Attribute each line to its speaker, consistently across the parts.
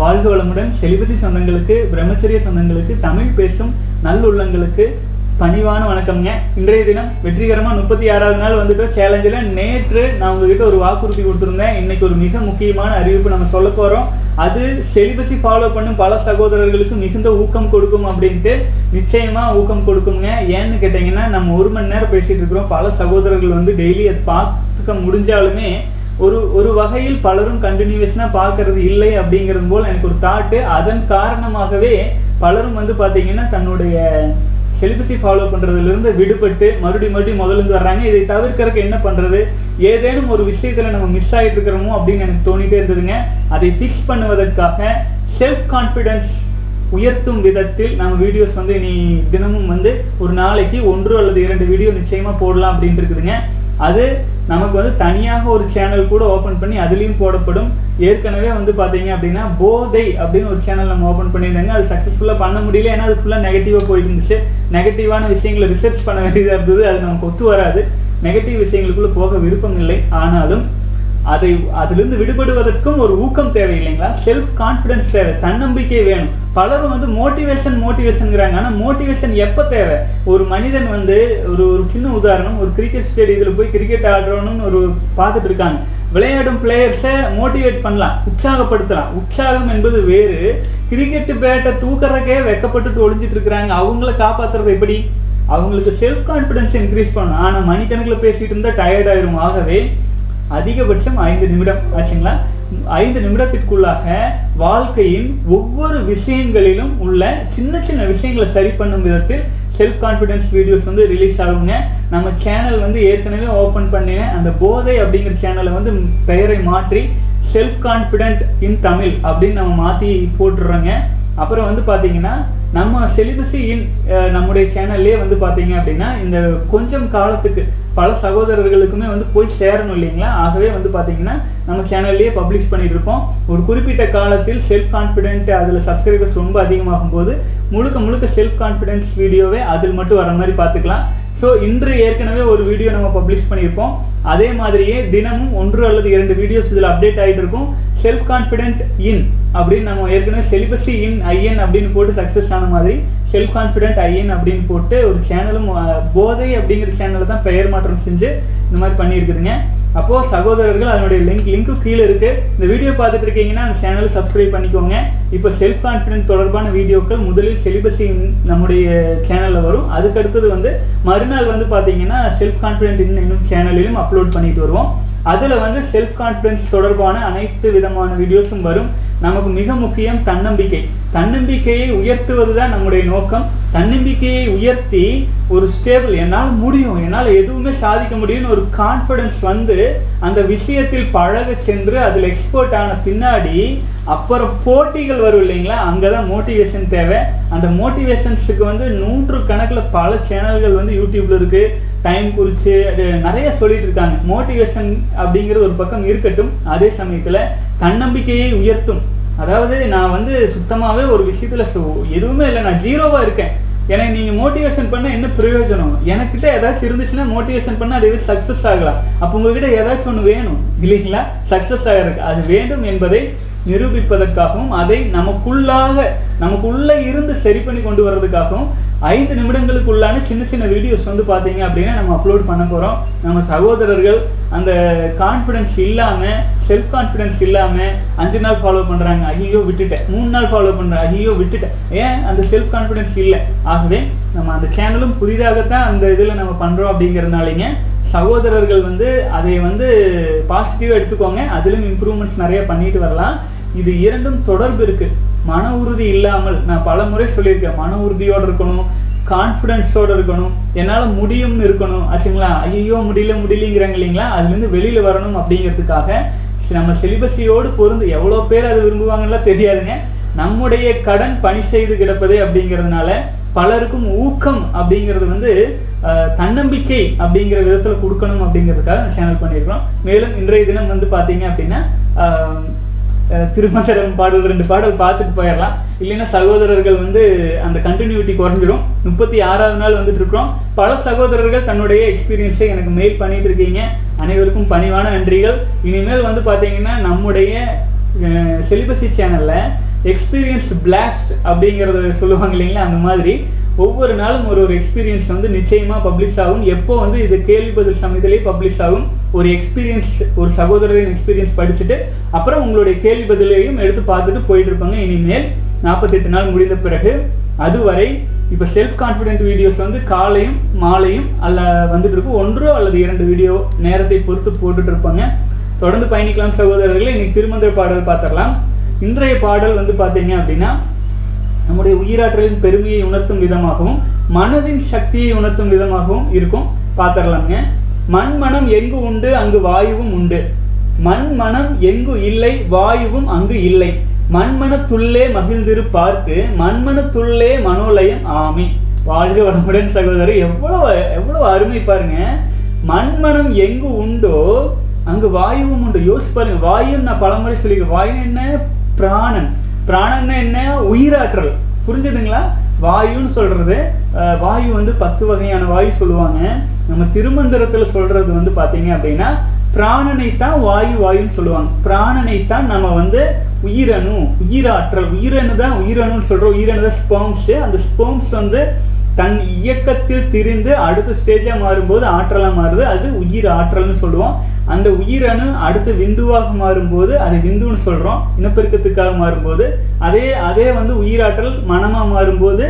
Speaker 1: வாழ்க வளமுடன். செலிபசி சொந்தங்களுக்கு பிரம்மச்சரிய சொந்தங்களுக்கு தமிழ் பேசும் நல்லுள்ளங்களுக்கு பணிவான வணக்கம்ங்க. இன்றைய தினம் வெற்றிகரமாக முப்பத்தி ஆறாவது நாள் வந்துட்டோம். சேலஞ்சில் நேற்று நான் உங்ககிட்ட ஒரு வாக்குறுதி கொடுத்துருந்தேன். இன்னைக்கு ஒரு மிக முக்கியமான அறிவிப்பு நம்ம சொல்ல போகிறோம் அது செலிபசி ஃபாலோ பண்ணும் பல சகோதரர்களுக்கு மிகுந்த ஊக்கம் கொடுக்கும் அப்படின்ட்டு நிச்சயமாக ஊக்கம் கொடுக்குங்க ஏன்னு கேட்டிங்கன்னா நம்ம ஒரு மணி நேரம் பேசிகிட்டு இருக்கிறோம். பல சகோதரர்கள் வந்து டெய்லி அதை பார்த்துக்க முடிஞ்சாலுமே ஒரு ஒரு வகையில் பலரும் கண்டினியூஸாக பார்க்கறது இல்லை அப்படிங்கிறது போல் எனக்கு ஒரு தாட்டு அதன் காரணமாகவே பலரும் வந்து பார்த்தீங்கன்னா தன்னுடைய செலிபஸை ஃபாலோ பண்ணுறதுலேருந்து விடுபட்டு மறுபடியும் மறுபடியும் முதல்ல இருந்து வர்றாங்க. இதை தவிர்க்கறதுக்கு என்ன பண்ணுறது ஏதேனும் ஒரு விஷயத்தில் நம்ம மிஸ் ஆகிட்டு இருக்கிறோமோ அப்படின்னு எனக்கு தோணிட்டே இருந்ததுங்க. அதை ஃபிக்ஸ் பண்ணுவதற்காக செல்ஃப் கான்ஃபிடென்ஸ் உயர்த்தும் விதத்தில் நம்ம வீடியோஸ் வந்து இனி தினமும் வந்து ஒரு நாளைக்கு ஒன்று அல்லது இரண்டு வீடியோ நிச்சயமாக போடலாம் அப்படின்ட்டு இருக்குதுங்க. அது நமக்கு வந்து தனியாக ஒரு சேனல் கூட ஓப்பன் பண்ணி அதுலேயும் போடப்படும். ஏற்கனவே வந்து பார்த்தீங்க அப்படின்னா போதை அப்படின்னு ஒரு சேனல் நம்ம ஓப்பன் பண்ணியிருந்தாங்க. அது சக்ஸஸ்ஃபுல்லாக பண்ண முடியல. ஏன்னா அது ஃபுல்லாக நெகட்டிவாக போயிட்டு இருந்துச்சு. நெகட்டிவான விஷயங்களை ரிசர்ச் பண்ண வேண்டியதாக இருந்தது. அது நமக்கு ஒத்து வராது. நெகட்டிவ் விஷயங்களுக்குள்ளே போக விருப்பம் இல்லை. ஆனாலும் அதை அதிலிருந்து விடுபடுவதற்கும் ஒரு ஊக்கம் தேவை இல்லைங்களா செல்ஃப் கான்ஃபிடன்ஸ் தேவை தன்னம்பிக்கை வேணும். பலரும் வந்து மோட்டிவேஷன் மோட்டிவேஷனுங்கிறாங்க ஆனால் மோட்டிவேஷன் எப்போ தேவை? ஒரு மனிதன் வந்து ஒரு ஒரு சின்ன உதாரணம் ஒரு கிரிக்கெட் ஸ்டேடியத்தில் போய் கிரிக்கெட் ஆடுறோன்னு ஒரு பார்த்துட்டு இருக்காங்க. விளையாடும் பிளேயர்ஸை மோட்டிவேட் பண்ணலாம் உற்சாகப்படுத்தலாம். உற்சாகம் என்பது வேறு. கிரிக்கெட்டு பேட்டை தூக்கறக்கே வெக்கப்பட்டுட்டு ஒளிஞ்சிட்டு இருக்கிறாங்க. அவங்கள காப்பாற்றுறது எப்படி? அவங்களுக்கு செல்ஃப் கான்ஃபிடன்ஸ் இன்க்ரீஸ் பண்ணணும். ஆனால் மணிக்கணக்கில் பேசிகிட்டு இருந்தால் டயர்ட் ஆயிரும். ஆகவே அதிகபட்சம் ஐந்து நிமிடம். ஆச்சுங்களா? ஐந்து நிமிடத்திற்குள்ளாக வாழ்க்கையின் ஒவ்வொரு விஷயங்களிலும் உள்ள சின்ன சின்ன விஷயங்களை சரி பண்ணும் விதத்தில் செல்ஃப் கான்ஃபிடன்ஸ் வீடியோஸ் வந்து ரிலீஸ் ஆகுங்க. நம்ம சேனல் வந்து ஏற்கனவே ஓப்பன் பண்ணினேன் அந்த போதை அப்படிங்கிற சேனலை வந்து பெயரை மாற்றி செல்ஃப் கான்ஃபிடென்ட் இன் தமிழ் அப்படின்னு நம்ம மாற்றி போட்டுடுறோங்க அப்புறம் வந்து பார்த்தீங்கன்னா நம்ம செலிபஸி இன் நம்முடைய சேனல்லே வந்து பார்த்தீங்க அப்படின்னா இந்த கொஞ்சம் காலத்துக்கு பல சகோதரர்களுக்குமே வந்து போய் சேரணும் இல்லைங்களா? ஆகவே வந்து பார்த்தீங்கன்னா நம்ம சேனல்லையே பப்ளிஷ் பண்ணிட்டு இருக்கோம் ஒரு குறிப்பிட்ட காலத்தில் செல்ஃப் கான்ஃபிடென்ட் அதில் சப்ஸ்கிரைபர்ஸ் ரொம்ப அதிகமாகும் போது முழுக்க முழுக்க செல்ஃப் கான்ஃபிடென்ஸ் வீடியோவே அதில் மட்டும் வர மாதிரி பார்த்துக்கலாம் ஸோ இன்று ஏற்கனவே ஒரு வீடியோ நம்ம பப்ளிஷ் பண்ணியிருப்போம். அதே மாதிரியே தினமும் ஒன்று அல்லது இரண்டு வீடியோஸ் இதில் அப்டேட் ஆகிட்டு இருக்கும் செல்ஃப் கான்ஃபிடென்ட் இன் அப்படின்னு நம்ம ஏற்கனவே செலிபஸி இன் ஐஎன் அப்படின்னு போட்டு சக்ஸஸ் ஆன மாதிரி செல்ஃப் கான்ஃபிடென்ட் ஐஎன் அப்படின்னு போட்டு ஒரு சேனலும் போதை அப்படிங்கிற சேனலில் தான் பெயர் மாற்றம் செஞ்சு இந்த மாதிரி பண்ணியிருக்குதுங்க. அப்போது சகோதரர்கள் அதனுடைய லிங்க் லிங்க்கும் கீழே இருக்குது இந்த வீடியோ பார்த்துட்டு இருக்கீங்கன்னா அந்த சேனலை சப்ஸ்கிரைப் பண்ணிக்கோங்க. இப்போ செல்ஃப் கான்ஃபிடென்ட் தொடர்பான வீடியோக்கள் முதலில் செலிபஸி நம்முடைய சேனலில் வரும். அதுக்கடுத்தது வந்து மறுநாள் வந்து பார்த்தீங்கன்னா செல்ஃப் கான்ஃபிடென்ட் இன்னும் சேனலிலும் அப்லோட் பண்ணிட்டு வருவோம். அதில் வந்து செல்ஃப் கான்ஃபிடென்ஸ் தொடர்பான அனைத்து விதமான வீடியோஸும் வரும். நமக்கு மிக முக்கியம் தன்னம்பிக்கை. தன்னம்பிக்கையை உயர்த்துவது தான் நம்முடைய நோக்கம். தன்னம்பிக்கையை உயர்த்தி ஒரு ஸ்டேபிள் என்னால் முடியும் என்னால் எதுவுமே சாதிக்க முடியும்னு ஒரு கான்ஃபிடன்ஸ் வந்து அந்த விஷயத்தில் பழக சென்று அதில் எக்ஸ்போர்ட் ஆன பின்னாடி அப்புறம் போட்டிகள் வரும் இல்லைங்களா? அங்கே தான் மோட்டிவேஷன் தேவை. அந்த மோட்டிவேஷன்ஸுக்கு வந்து நூற்று கணக்கில் பல சேனல்கள் வந்து யூடியூப்ல இருக்குது டைம் குறித்து நிறைய சொல்லிட்டு இருக்காங்க. மோட்டிவேஷன் அப்படிங்கிற ஒரு பக்கம் இருக்கட்டும். அதே சமயத்தில் தன்னம்பிக்கையை உயர்த்தும். அதாவது நான் வந்து சுத்தமாகவே ஒரு விஷயத்தில் எதுவுமே இல்லை. நான் ஜீரோவாக இருக்கேன். எனக்கு நீங்கள் மோட்டிவேஷன் பண்ண என்ன பிரயோஜனம்? எனக்கிட்ட ஏதாச்சும் இருந்துச்சுன்னா மோட்டிவேஷன் பண்ண அதை வச்சு சக்ஸஸ் ஆகலாம். அப்போ உங்ககிட்ட ஏதாச்சும் ஒன்று வேணும். இல்லைங்களா? சக்ஸஸ் ஆகிறதுக்கு. அது வேண்டும் என்பதை நிரூபிப்பதற்காகவும் அதை நமக்குள்ளாக நமக்குள்ளே இருந்து சரி பண்ணி கொண்டு வர்றதுக்காகவும் ஐந்து நிமிடங்களுக்குள்ளான சின்ன சின்ன வீடியோஸ் வந்து பார்த்தீங்க அப்படின்னா நம்ம அப்லோட் பண்ண போகிறோம் நம்ம சகோதரர்கள் அந்த கான்ஃபிடென்ஸ் இல்லாமல் செல்ஃப் கான்ஃபிடென்ஸ் இல்லாமல் அஞ்சு நாள் ஃபாலோ பண்ணுறாங்க ஐயோ விட்டுட்டேன். மூணு நாள் ஃபாலோ பண்ணுறேன் ஐயோ விட்டுட்டேன். ஏன்? அந்த செல்ஃப் கான்ஃபிடென்ஸ் இல்லை. ஆகவே நம்ம அந்த சேனலும் புதிதாகத்தான் அந்த இதில் நம்ம பண்ணுறோம் அப்படிங்கிறதுனாலேங்க சகோதரர்கள் வந்து அதை வந்து பாசிட்டிவாக எடுத்துக்கோங்க. அதிலும் இம்ப்ரூவ்மெண்ட்ஸ் நிறைய பண்ணிட்டு வரலாம். இது இரண்டும் தொடர்பு இருக்குது மன உறுதி இல்லாமல் நான் பல முறை சொல்லியிருக்கேன் மன உறுதியோடு இருக்கணும் கான்ஃபிடென்ஸோடு இருக்கணும் என்னால் முடியும்னு இருக்கணும். ஆச்சுங்களா? ஐயோ முடியல முடியலங்கிறாங்க இல்லைங்களா? அதுலேருந்து வெளியில் வரணும் அப்படிங்கிறதுக்காக நம்ம சிலிபஸையோடு பொருந்து எவ்வளோ பேர் அது விரும்புவாங்கலாம் தெரியாதுங்க. நம்முடைய கடன் பணி செய்து கிடப்பதே அப்படிங்கிறதுனால பலருக்கும் ஊக்கம் அப்படிங்கிறது வந்து தன்னம்பிக்கை அப்படிங்கிற விதத்தில் கொடுக்கணும் அப்படிங்கிறதுக்காக சேனல் பண்ணியிருக்கிறோம். மேலும் இன்றைய தினம் வந்து பார்த்தீங்க அப்படின்னா திருமந்திரம் பாடல் ரெண்டு பாடல் பார்த்துட்டு போயிடலாம். இல்லைன்னா சகோதரர்கள் வந்து அந்த கண்டினியூட்டி குறைஞ்சிடும் முப்பத்தி ஆறாவது நாள் வந்துட்டு இருக்கிறோம். பல சகோதரர்கள் தன்னுடைய எக்ஸ்பீரியன்ஸை எனக்கு மெயில் பண்ணிட்டு இருக்கீங்க. அனைவருக்கும் பணிவான நன்றிகள். இனிமேல் வந்து பார்த்தீங்கன்னா நம்முடைய செலிபசி சேனலில் எக்ஸ்பீரியன்ஸ் பிளாஸ்ட் அப்படிங்கிறத சொல்லுவாங்க இல்லைங்களா? அந்த மாதிரி ஒவ்வொரு நாளும் ஒரு ஒரு எக்ஸ்பீரியன்ஸ் வந்து நிச்சயமாக பப்ளிஷ் ஆகும். எப்போ வந்து இது கேள்வி பதில் சமயத்திலேயே பப்ளிஷ் ஆகும்? ஒரு எக்ஸ்பீரியன்ஸ் ஒரு சகோதரரின் எக்ஸ்பீரியன்ஸ் படிச்சுட்டு அப்புறம் உங்களுடைய கேள்வி பதிலையும் எடுத்து பார்த்துட்டு போயிட்டு இருப்பாங்க. இனிமேல் நாற்பத்தெட்டு நாள் முடிந்த பிறகு அதுவரை இப்போ செல்ஃப் கான்ஃபிடென்ட் வீடியோஸ் வந்து காலையும் மாலையும் அல்ல வந்துட்டு இருக்கும். ஒன்று அல்லது இரண்டு வீடியோ நேரத்தை பொறுத்து போட்டுட்டு இருப்பாங்க. தொடர்ந்து பயணிக்கலாம் சகோதரர்களே. இன்னைக்கு திருமந்திர பாடல் பார்த்துடலாம். இன்றைய பாடல் வந்து பார்த்தீங்க அப்படின்னா நம்முடைய உயிராற்றலின் பெருமையை உணர்த்தும் விதமாகவும் மனதின் சக்தியை உணர்த்தும் விதமாகவும் இருக்கும். பார்த்துடலாங்க மண் மனம் எங்கு உண்டு அங்கு வாயுவும் உண்டு. மண் மனம் எங்கு இல்லை வாயுவும் அங்கு இல்லை. மண்மனத்துள்ளே மகிழ்ந்திரு பார்க்கு மண்மனத்துள்ளே மனோலயம் ஆமி. வாழ்க வளமுடன் சகோதரர் எவ்வளவு எவ்வளவு அருமை பாருங்க. மண்மனம் எங்கு உண்டோ அங்கு வாயுவும் உண்டு. யோசிச்சு பாருங்க வாயுன்னு நான் பலமுறை சொல்லியிருக்கேன். வாயு என்ன? பிராணன். பிராணன்னா என்ன? உயிராற்றல். புரிஞ்சுதுங்களா? வாயுன்னு சொல்றது வாயு வந்து பத்து வகையான வாயு சொல்லுவாங்க. நம்ம திருமந்திரத்துல சொல்றது வந்து பாத்தீங்க அப்படின்னா பிராணனை தான் வாயு வாயுன்னு சொல்லுவாங்க. பிராணனை தான் நம்ம வந்து உயிரணு உயிராற்றல். உயிரணு தான் உயிரணுன்னு சொல்றோம். உயிரணு தான் ஸ்போம்ஸ் அந்த ஸ்போம்ஸ் வந்து தன் இயக்கத்தில் திரிந்து அடுத்த ஸ்டேஜாக மாறும்போது ஆற்றலா மாறுது. அது உயிர் ஆற்றல்னு சொல்லுவோம். அந்த உயிரணு அடுத்து விந்துவாக மாறும்போது அது விந்துன்னு சொல்கிறோம் இனப்பெருக்கத்துக்காக மாறும்போது அதே அதே வந்து உயிராற்றல் மனமாக மாறும்போது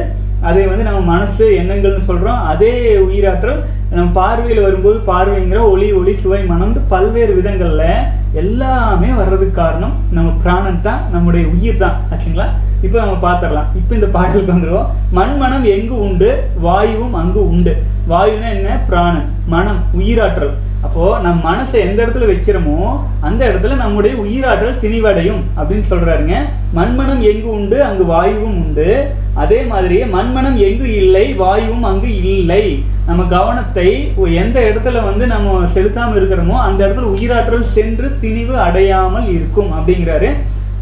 Speaker 1: அதை வந்து நம்ம மனசு எண்ணங்கள்னு சொல்கிறோம் அதே உயிராற்றல் நம்ம பார்வையில் வரும்போது பார்வைங்கிற ஒளி ஒளி சுவை மனம் பல்வேறு விதங்களில் எல்லாமே வர்றதுக்கு காரணம் நம்ம பிராணன் தான் நம்முடைய உயிர் தான். ஆச்சுங்களா? இப்போ நம்ம பார்த்துடலாம் இப்போ இந்த பாடலுக்கு வந்துடுவோம் மண் மனம் எங்கு உண்டு? வாயுவும் அங்கு உண்டு. வாயுனா என்ன? பிராணன். மனம் உயிராற்றல். அப்போ நம் மனசை எந்த இடத்துல வைக்கிறோமோ அந்த இடத்துல நம்முடைய உயிராற்றல் திணிவடையும் அப்படின்னு சொல்றாருங்க. மண்மனம் எங்கு உண்டு? அங்கு வாயுவும் உண்டு. அதே மாதிரியே மண்மனம் எங்கு இல்லை? வாயுவும் அங்கு இல்லை. நம்ம கவனத்தை எந்த இடத்துல வந்து நம்ம செலுத்தாமல் இருக்கிறோமோ அந்த இடத்துல உயிராற்றல் சென்று திணிவு அடையாமல் இருக்கும் அப்படிங்கிறாரு.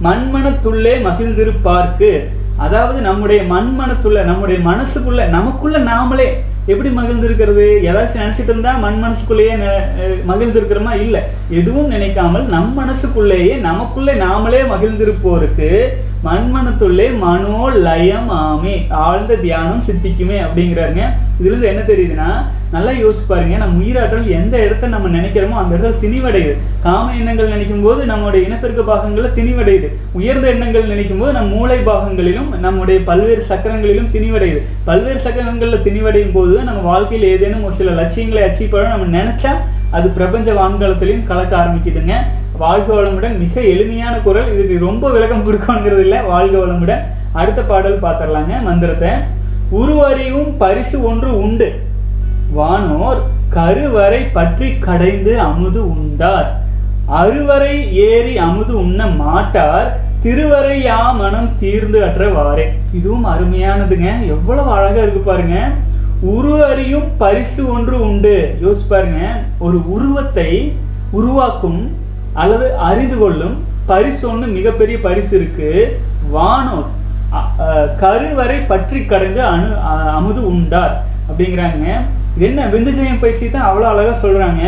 Speaker 1: மண்மனத்துள்ளே மகிழ்ந்திருப்பார்க்கு. அதாவது நம்முடைய மண்மனத்துள்ள நம்முடைய மனசுக்குள்ள நமக்குள்ள நாமளே எப்படி மகிழ்ந்திருக்கிறது? ஏதாச்சும் நினச்சிட்டு இருந்தா மண் மனசுக்குள்ளேயே நெ- மகிழ்ந்திருக்கிறோமா? இல்லை. எதுவும் நினைக்காமல் நம் மனசுக்குள்ளேயே நமக்குள்ளே நாமளே மகிழ்ந்திருப்போருக்கு மண்மனத்துள்ளே மனோ லயம் ஆமே. ஆழ்ந்த தியானம் சித்திக்குமே அப்படிங்கிறாருங்க. இதுலேருந்து என்ன தெரியுதுன்னா நல்லா யோசிச்சு பாருங்க. நம்ம உயிராற்றல் எந்த இடத்த நம்ம நினைக்கிறோமோ அந்த இடத்துல திணிவடையுது. காம எண்ணங்கள் நினைக்கும் போது நம்மளுடைய இனப்பெருக்க பாகங்களில் திணிவடையுது. உயர்ந்த எண்ணங்கள் நினைக்கும் போது நம் மூளை பாகங்களிலும் நம்முடைய பல்வேறு சக்கரங்களிலும் திணிவடையுது. பல்வேறு சக்கரங்களில் திணிவடையும் போது நம்ம வாழ்க்கையில் ஏதேனும் ஒரு சில லட்சியங்களை அச்சீவ் பண்ண நம்ம நினைச்சா அது பிரபஞ்ச வான்கலத்திலையும் கலக்க ஆரம்பிக்குதுங்க. வாழ்க வளமுடன். மிக எளிமையான குரல். இதுக்கு ரொம்ப விளக்கம் கொடுக்கணுங்கிறது இல்லை. வாழ்க வளமுடன். அடுத்த பாடல் பார்த்துடலாங்க. மந்திரத்தை. உருவறிவும் பரிசு ஒன்று உண்டு. வானோர் கருவறை பற்றி கடைந்து அமுது உண்டார். அறுவரை ஏறி அமுது உண்ண மாட்டார். திருவரை யா மனம் தீர்ந்து அற்றவாறே இதுவும் அருமையானதுங்க. எவ்வளவு அழகா இருக்கு பாருங்க. உரு அறியும் பரிசு ஒன்று உண்டு. யோசிச்சு பாருங்க. ஒரு உருவத்தை உருவாக்கும் அல்லது அறிந்து கொள்ளும் பரிசு ஒன்று மிகப்பெரிய பரிசு இருக்கு. வானோர் கருவறை பற்றி கடந்து அணு அமுது உண்டார். அப்படிங்கிறாங்க. என்ன விந்துஜயம் பயிற்சி தான் அவ்வளோ அழகாக சொல்கிறாங்க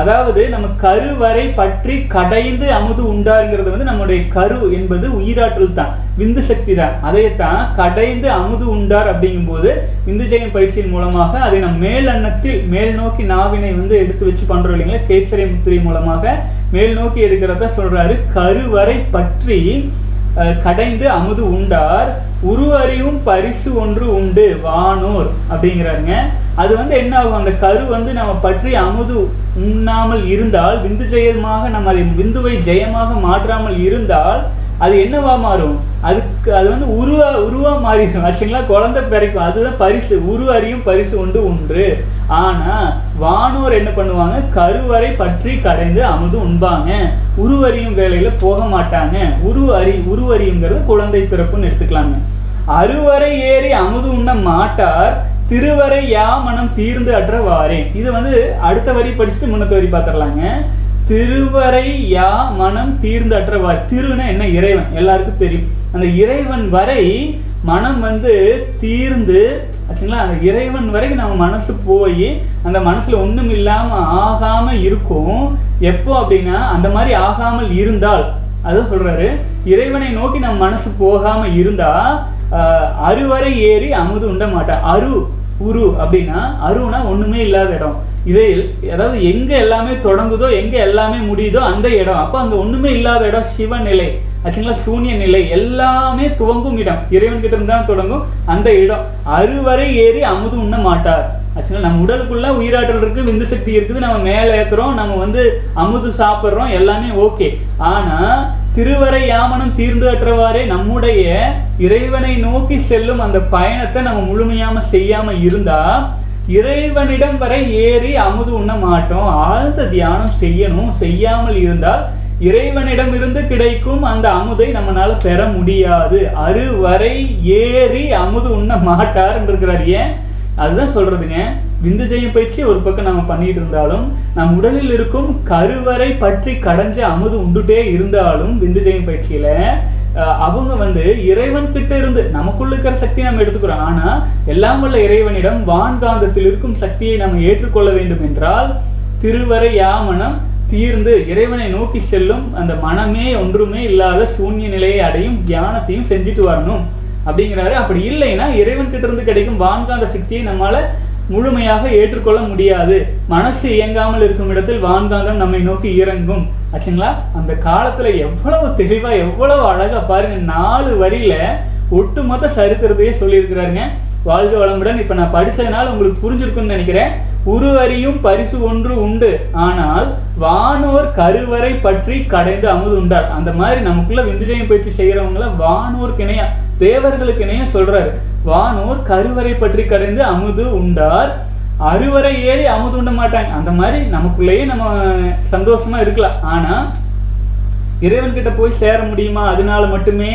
Speaker 1: அதாவது நம்ம கருவறை பற்றி கடைந்து அமுது உண்டாருங்கிறது வந்து நம்முடைய கரு என்பது உயிராற்றல் தான் விந்து சக்தி தான். அதையத்தான் கடைந்து அமுது உண்டார் அப்படிங்கும்போது விந்து ஜெயம் பயிற்சியின் மூலமாக அதை நம் மேல் அன்னத்தில் மேல் நோக்கி நாவினை வந்து எடுத்து வச்சு பண்றோம் இல்லைங்களா கேசரை முத்திரை மூலமாக மேல் நோக்கி எடுக்கிறத சொல்றாரு. கருவறை பற்றி கடைந்து அமுது உண்டார் உருவறிவும் பரிசு ஒன்று உண்டு வானோர் அப்படிங்கிறாருங்க. அது வந்து என்ன ஆகும்? அந்த கரு வந்து நம்ம பற்றி அமுது உண்ணாமல் இருந்தால் விந்து ஜெயமாக நம்ம அதை விந்துவை ஜெயமாக மாற்றாமல் இருந்தால் அது என்னவா மாறும்? அதுக்கு அது வந்து உருவா உருவா மாறிடும். ஆச்சுங்களா? குழந்தை பிறக்கும். அதுதான் பரிசு. உருவறியும் பரிசு உண்டு உண்டு ஆனா வானோர் என்ன பண்ணுவாங்க? கருவறை பற்றி கடைந்து அமுது உண்பாங்க. உருவறியும் வேலையில போக மாட்டாங்க. உரு அறி உருவறியுங்கிறது குழந்தை பிறப்புன்னு எடுத்துக்கலாங்க. அறுவரை ஏறி அமுது உண்ண மாட்டார். திருவரை யாமனம் தீர்ந்து அற்றவாறே இது வந்து அடுத்த வரி படிச்சுட்டு முன்னத்த வரி பார்த்துடலாங்க திருவரை யா மனம் தீர்ந்து அற்றவாறு. திருனா என்ன? இறைவன். எல்லாருக்கும் தெரியும். அந்த இறைவன் வரை மனம் வந்து தீர்ந்து ஆச்சுங்களா? அந்த இறைவன் வரைக்கும் நம்ம மனசு போய் அந்த மனசுல ஒன்றும் இல்லாம ஆகாம இருக்கும். எப்போ அப்படின்னா அந்த மாதிரி ஆகாமல் இருந்தால். அதான் சொல்றாரு. இறைவனை நோக்கி நம்ம மனசு போகாம இருந்தா அருவரை ஏறி அமுது உண்ட மாட்டா. அரு. உரு அப்படின்னா அருனா ஒன்றுமே இல்லாத இடம். இதே அதாவது எங்கே எல்லாமே தொடங்குதோ எங்கே எல்லாமே முடியுதோ அந்த இடம். அப்போ அங்கே ஒன்றுமே இல்லாத இடம் சிவநிலை ஆச்சுங்களா? சூன்ய நிலை. எல்லாமே துவங்கும் இடம். இறைவன் கிட்ட இருந்தா தொடங்கும்? அந்த இடம். அறுவரை ஏறி அமுது உண்ண மாட்டார். ஆச்சுங்களா? நம்ம உடலுக்குள்ள உயிராற்றல் இருக்கு விந்து சக்தி இருக்குது. நம்ம மேலே ஏற்றுறோம் நம்ம வந்து அமுது சாப்பிட்றோம் எல்லாமே ஓகே. ஆனால் திருவரை யாமனம் தீர்ந்து அற்றவாறே நம்முடைய இறைவனை நோக்கி செல்லும் அந்த பயணத்தை நம்ம முழுமையாம செய்யாம இருந்தா இறைவனிடம் வரை ஏறி அமுது உண்ண மாட்டோம். ஆழ்ந்த தியானம் செய்யணும். செய்யாமல் இருந்தால் இறைவனிடம் இருந்து கிடைக்கும் அந்த அமுதை நம்மளால பெற முடியாது. அறுவரை ஏறி அமுது உண்ண மாட்டார் இருக்கிறார் ஏன்? அதுதான் சொல்றதுங்க. விந்து ஜெயம் பயிற்சி ஒரு பக்கம் நம்ம பண்ணிட்டு இருந்தாலும் நம் உடலில் இருக்கும் கருவறை பற்றி கடைஞ்ச அமுது உண்டுட்டே இருந்தாலும் விந்து ஜெயம் பயிற்சியில அவங்க வந்து இறைவன் கிட்ட இருந்து நமக்குள்ள இருக்கிற சக்தியை நம்ம எடுத்துக்கிறோம். ஆனா எல்லாம் வல்ல இறைவனிடம் வான்காந்தத்தில் இருக்கும் சக்தியை நம்ம ஏற்றுக்கொள்ள வேண்டும் என்றால் திருவரை யாமனம் தீர்ந்து இறைவனை நோக்கி செல்லும் அந்த மனமே ஒன்றுமே இல்லாத சூன்ய நிலையை அடையும் தியானத்தையும் செஞ்சுட்டு வரணும். அப்படிங்கிறாரு. அப்படி இல்லைன்னா இறைவன் கிட்ட இருந்து கிடைக்கும் வான்காந்த சக்தியை நம்மளால முழுமையாக ஏற்றுக்கொள்ள முடியாது. மனசு இயங்காமல் இருக்கும் இடத்தில் வான்காந்தம் நம்மை நோக்கி இறங்கும். ஆச்சுங்களா? அந்த காலத்துல எவ்வளவு தெளிவா எவ்வளவு அழகா பாருங்க. நாலு வரியில ஒட்டுமொத்த சரித்திரத்தையே சொல்லியிருக்கிறாருங்க. வாழ்க வளமுடன். இப்ப நான் படிச்சதுனால உங்களுக்கு புரிஞ்சிருக்கும்னு நினைக்கிறேன். உரு அறியும் பரிசு ஒன்று உண்டு. ஆனால் வானோர் கருவறை பற்றி கடைந்து அமுது உண்டார். அந்த மாதிரி நமக்குள்ள விந்துஜயம் பயிற்சி செய்யறவங்கள வானோருக்கு இணையா தேவர்களுக்கு இணையா சொல்றாரு. வானோர் கருவறை பற்றி கரைந்து அமுது உண்டார். அறுவரை ஏறி அமுது உண்ட மாட்டாங்க. அந்த மாதிரி நமக்குள்ளேயே நம்ம சந்தோஷமா இருக்கலாம். ஆனா இறைவன் கிட்ட போய் சேர முடியுமா? அதனால மட்டுமே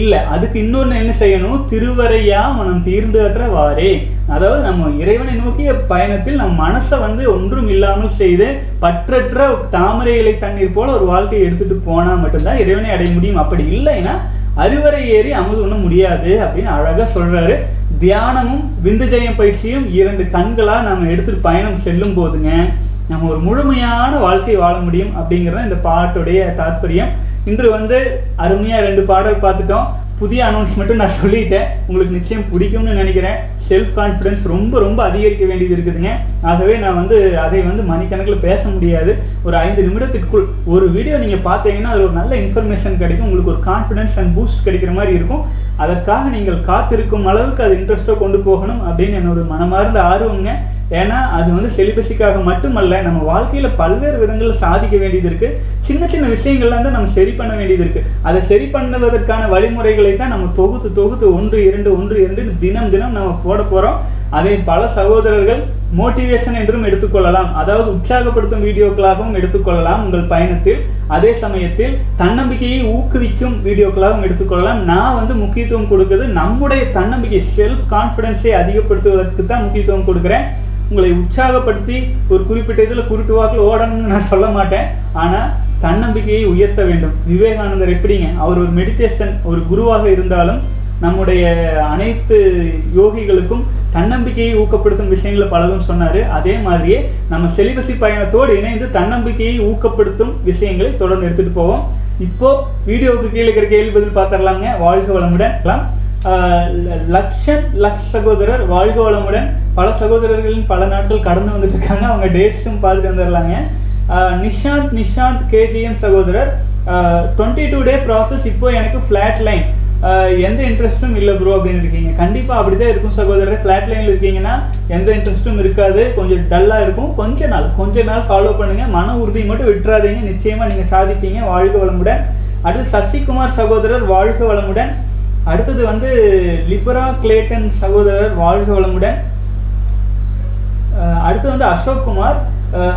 Speaker 1: இல்லை. அதுக்கு இன்னொன்று என்ன செய்யணும்? திருவரையா மனம் தீர்ந்து அற்றவாறே. அதாவது நம்ம இறைவனை நோக்கிய பயணத்தில் நம் மனசை வந்து ஒன்றும் இல்லாமல் செய்து பற்றற்ற தாமரை இலை தண்ணீர் போல ஒரு வாழ்க்கையை எடுத்துட்டு போனால் மட்டும்தான் இறைவனை அடைய முடியும். அப்படி இல்லைன்னா அறுவரை ஏறி அமுது உண்ண முடியாது அப்படின்னு அழகாக சொல்கிறாரு தியானமும் விந்துஜயம் பயிற்சியும் இரண்டு கண்களாக நம்ம எடுத்துகிட்டு பயணம் செல்லும் போதுங்க நம்ம ஒரு முழுமையான வாழ்க்கை வாழ முடியும் அப்படிங்கிறது இந்த பாட்டுடைய தாற்பயம் இன்று வந்து அருமையாக ரெண்டு பாடல் பார்த்துட்டோம். புதிய அனௌன்ஸ்மெண்ட்டும் நான் சொல்லிட்டேன். உங்களுக்கு நிச்சயம் பிடிக்கும்னு நினைக்கிறேன். செல்ஃப் கான்ஃபிடன்ஸ் ரொம்ப ரொம்ப அதிகரிக்க வேண்டியது இருக்குதுங்க. ஆகவே நான் வந்து அதை வந்து மணிக்கணக்கில் பேச முடியாது. ஒரு ஐந்து நிமிடத்திற்குள் ஒரு வீடியோ நீங்கள் பார்த்தீங்கன்னா அதில் ஒரு நல்ல இன்ஃபர்மேஷன் கிடைக்கும். உங்களுக்கு ஒரு கான்ஃபிடன்ஸ் அண்ட் பூஸ்ட் கிடைக்கிற மாதிரி இருக்கும். அதற்காக நீங்கள் காத்திருக்கும் அளவுக்கு அது இன்ட்ரெஸ்ட்டாக கொண்டு போகணும் அப்படின்னு என்னோட மனமார்ந்த ஆர்வங்க ஏன்னா அது வந்து செலிபஸிக்காக மட்டுமல்ல நம்ம வாழ்க்கையில் பல்வேறு விதங்களில் சாதிக்க வேண்டியது இருக்குது சின்ன சின்ன விஷயங்கள்லாம் தான் நம்ம சரி பண்ண வேண்டியது இருக்குது அதை சரி பண்ணுவதற்கான வழிமுறைகளை தான் நம்ம தொகுத்து தொகுத்து ஒன்று இரண்டு ஒன்று இரண்டு தினம் தினம் நம்ம போட போகிறோம் அதை பல சகோதரர்கள் மோட்டிவேஷன் என்றும் எடுத்துக்கொள்ளலாம். அதாவது உற்சாகப்படுத்தும் வீடியோக்களாகவும் எடுத்துக்கொள்ளலாம் உங்கள் பயணத்தில். அதே சமயத்தில் தன்னம்பிக்கையை ஊக்குவிக்கும் வீடியோக்களாகவும் எடுத்துக்கொள்ளலாம். நான் வந்து முக்கியத்துவம் கொடுக்குறது நம்முடைய தன்னம்பிக்கை செல்ஃப் கான்ஃபிடென்ஸை அதிகப்படுத்துவதற்கு தான் முக்கியத்துவம் கொடுக்குறேன். உங்களை உற்சாகப்படுத்தி ஒரு குறிப்பிட்ட இதில் குருட்டு வாக்கில் ஓடணும்னு நான் சொல்ல மாட்டேன். ஆனால் தன்னம்பிக்கையை உயர்த்த வேண்டும். விவேகானந்தர் எப்படிங்க? அவர் ஒரு மெடிடேஷன் ஒரு குருவாக இருந்தாலும் நம்முடைய அனைத்து யோகிகளுக்கும் தன்னம்பிக்கையை ஊக்கப்படுத்தும் விஷயங்களை பலதும் சொன்னார். அதே மாதிரியே நம்ம செலிபசி பயணத்தோடு இணைந்து தன்னம்பிக்கையை ஊக்கப்படுத்தும் விஷயங்களை தொடர்ந்து எடுத்துகிட்டு போவோம். இப்போ வீடியோவுக்கு கீழே இருக்கிற கேள்வி பதில் பார்த்துடலாங்க வாழ்க வளமுடன். லக்ஷன் லக்ஷ் சகோதரர் வாழ்க வளமுடன். பல சகோதரர்களின் பல நாட்கள் கடந்து வந்துட்டு இருக்காங்க அவங்க டேட்ஸும் பார்த்துட்டு வந்துடலாங்க. நிஷாந்த் நிஷாந்த் கேஜிஎம் சகோதரர். டுவெண்ட்டி டூ டே ப்ராசஸ் இப்போ எனக்கு ஃப்ளாட் லைன் எந்த இன்ட்ரெஸ்ட்டும் இல்லை ப்ரோ அப்படின்னு இருக்கீங்க. கண்டிப்பாக அப்படி தான் இருக்கும் சகோதரர். ஃப்ளாட் லைனில் இருக்கீங்கன்னா எந்த இன்ட்ரெஸ்ட்டும் இருக்காது. கொஞ்சம் டல்லாக இருக்கும். கொஞ்ச நாள் கொஞ்ச நாள் ஃபாலோ பண்ணுங்கள் மன உறுதி மட்டும் விட்டுறாதீங்க. நிச்சயமாக நீங்கள் சாதிப்பீங்க. வாழ்க வளமுடன். அடுத்து சசிகுமார் சகோதரர். வாழ்க வளமுடன். அடுத்தது வந்து லிபரா கிளேட்டன் சகோதரர் வாழ்க வளமுடன். அடுத்து வந்து அசோக் குமார்.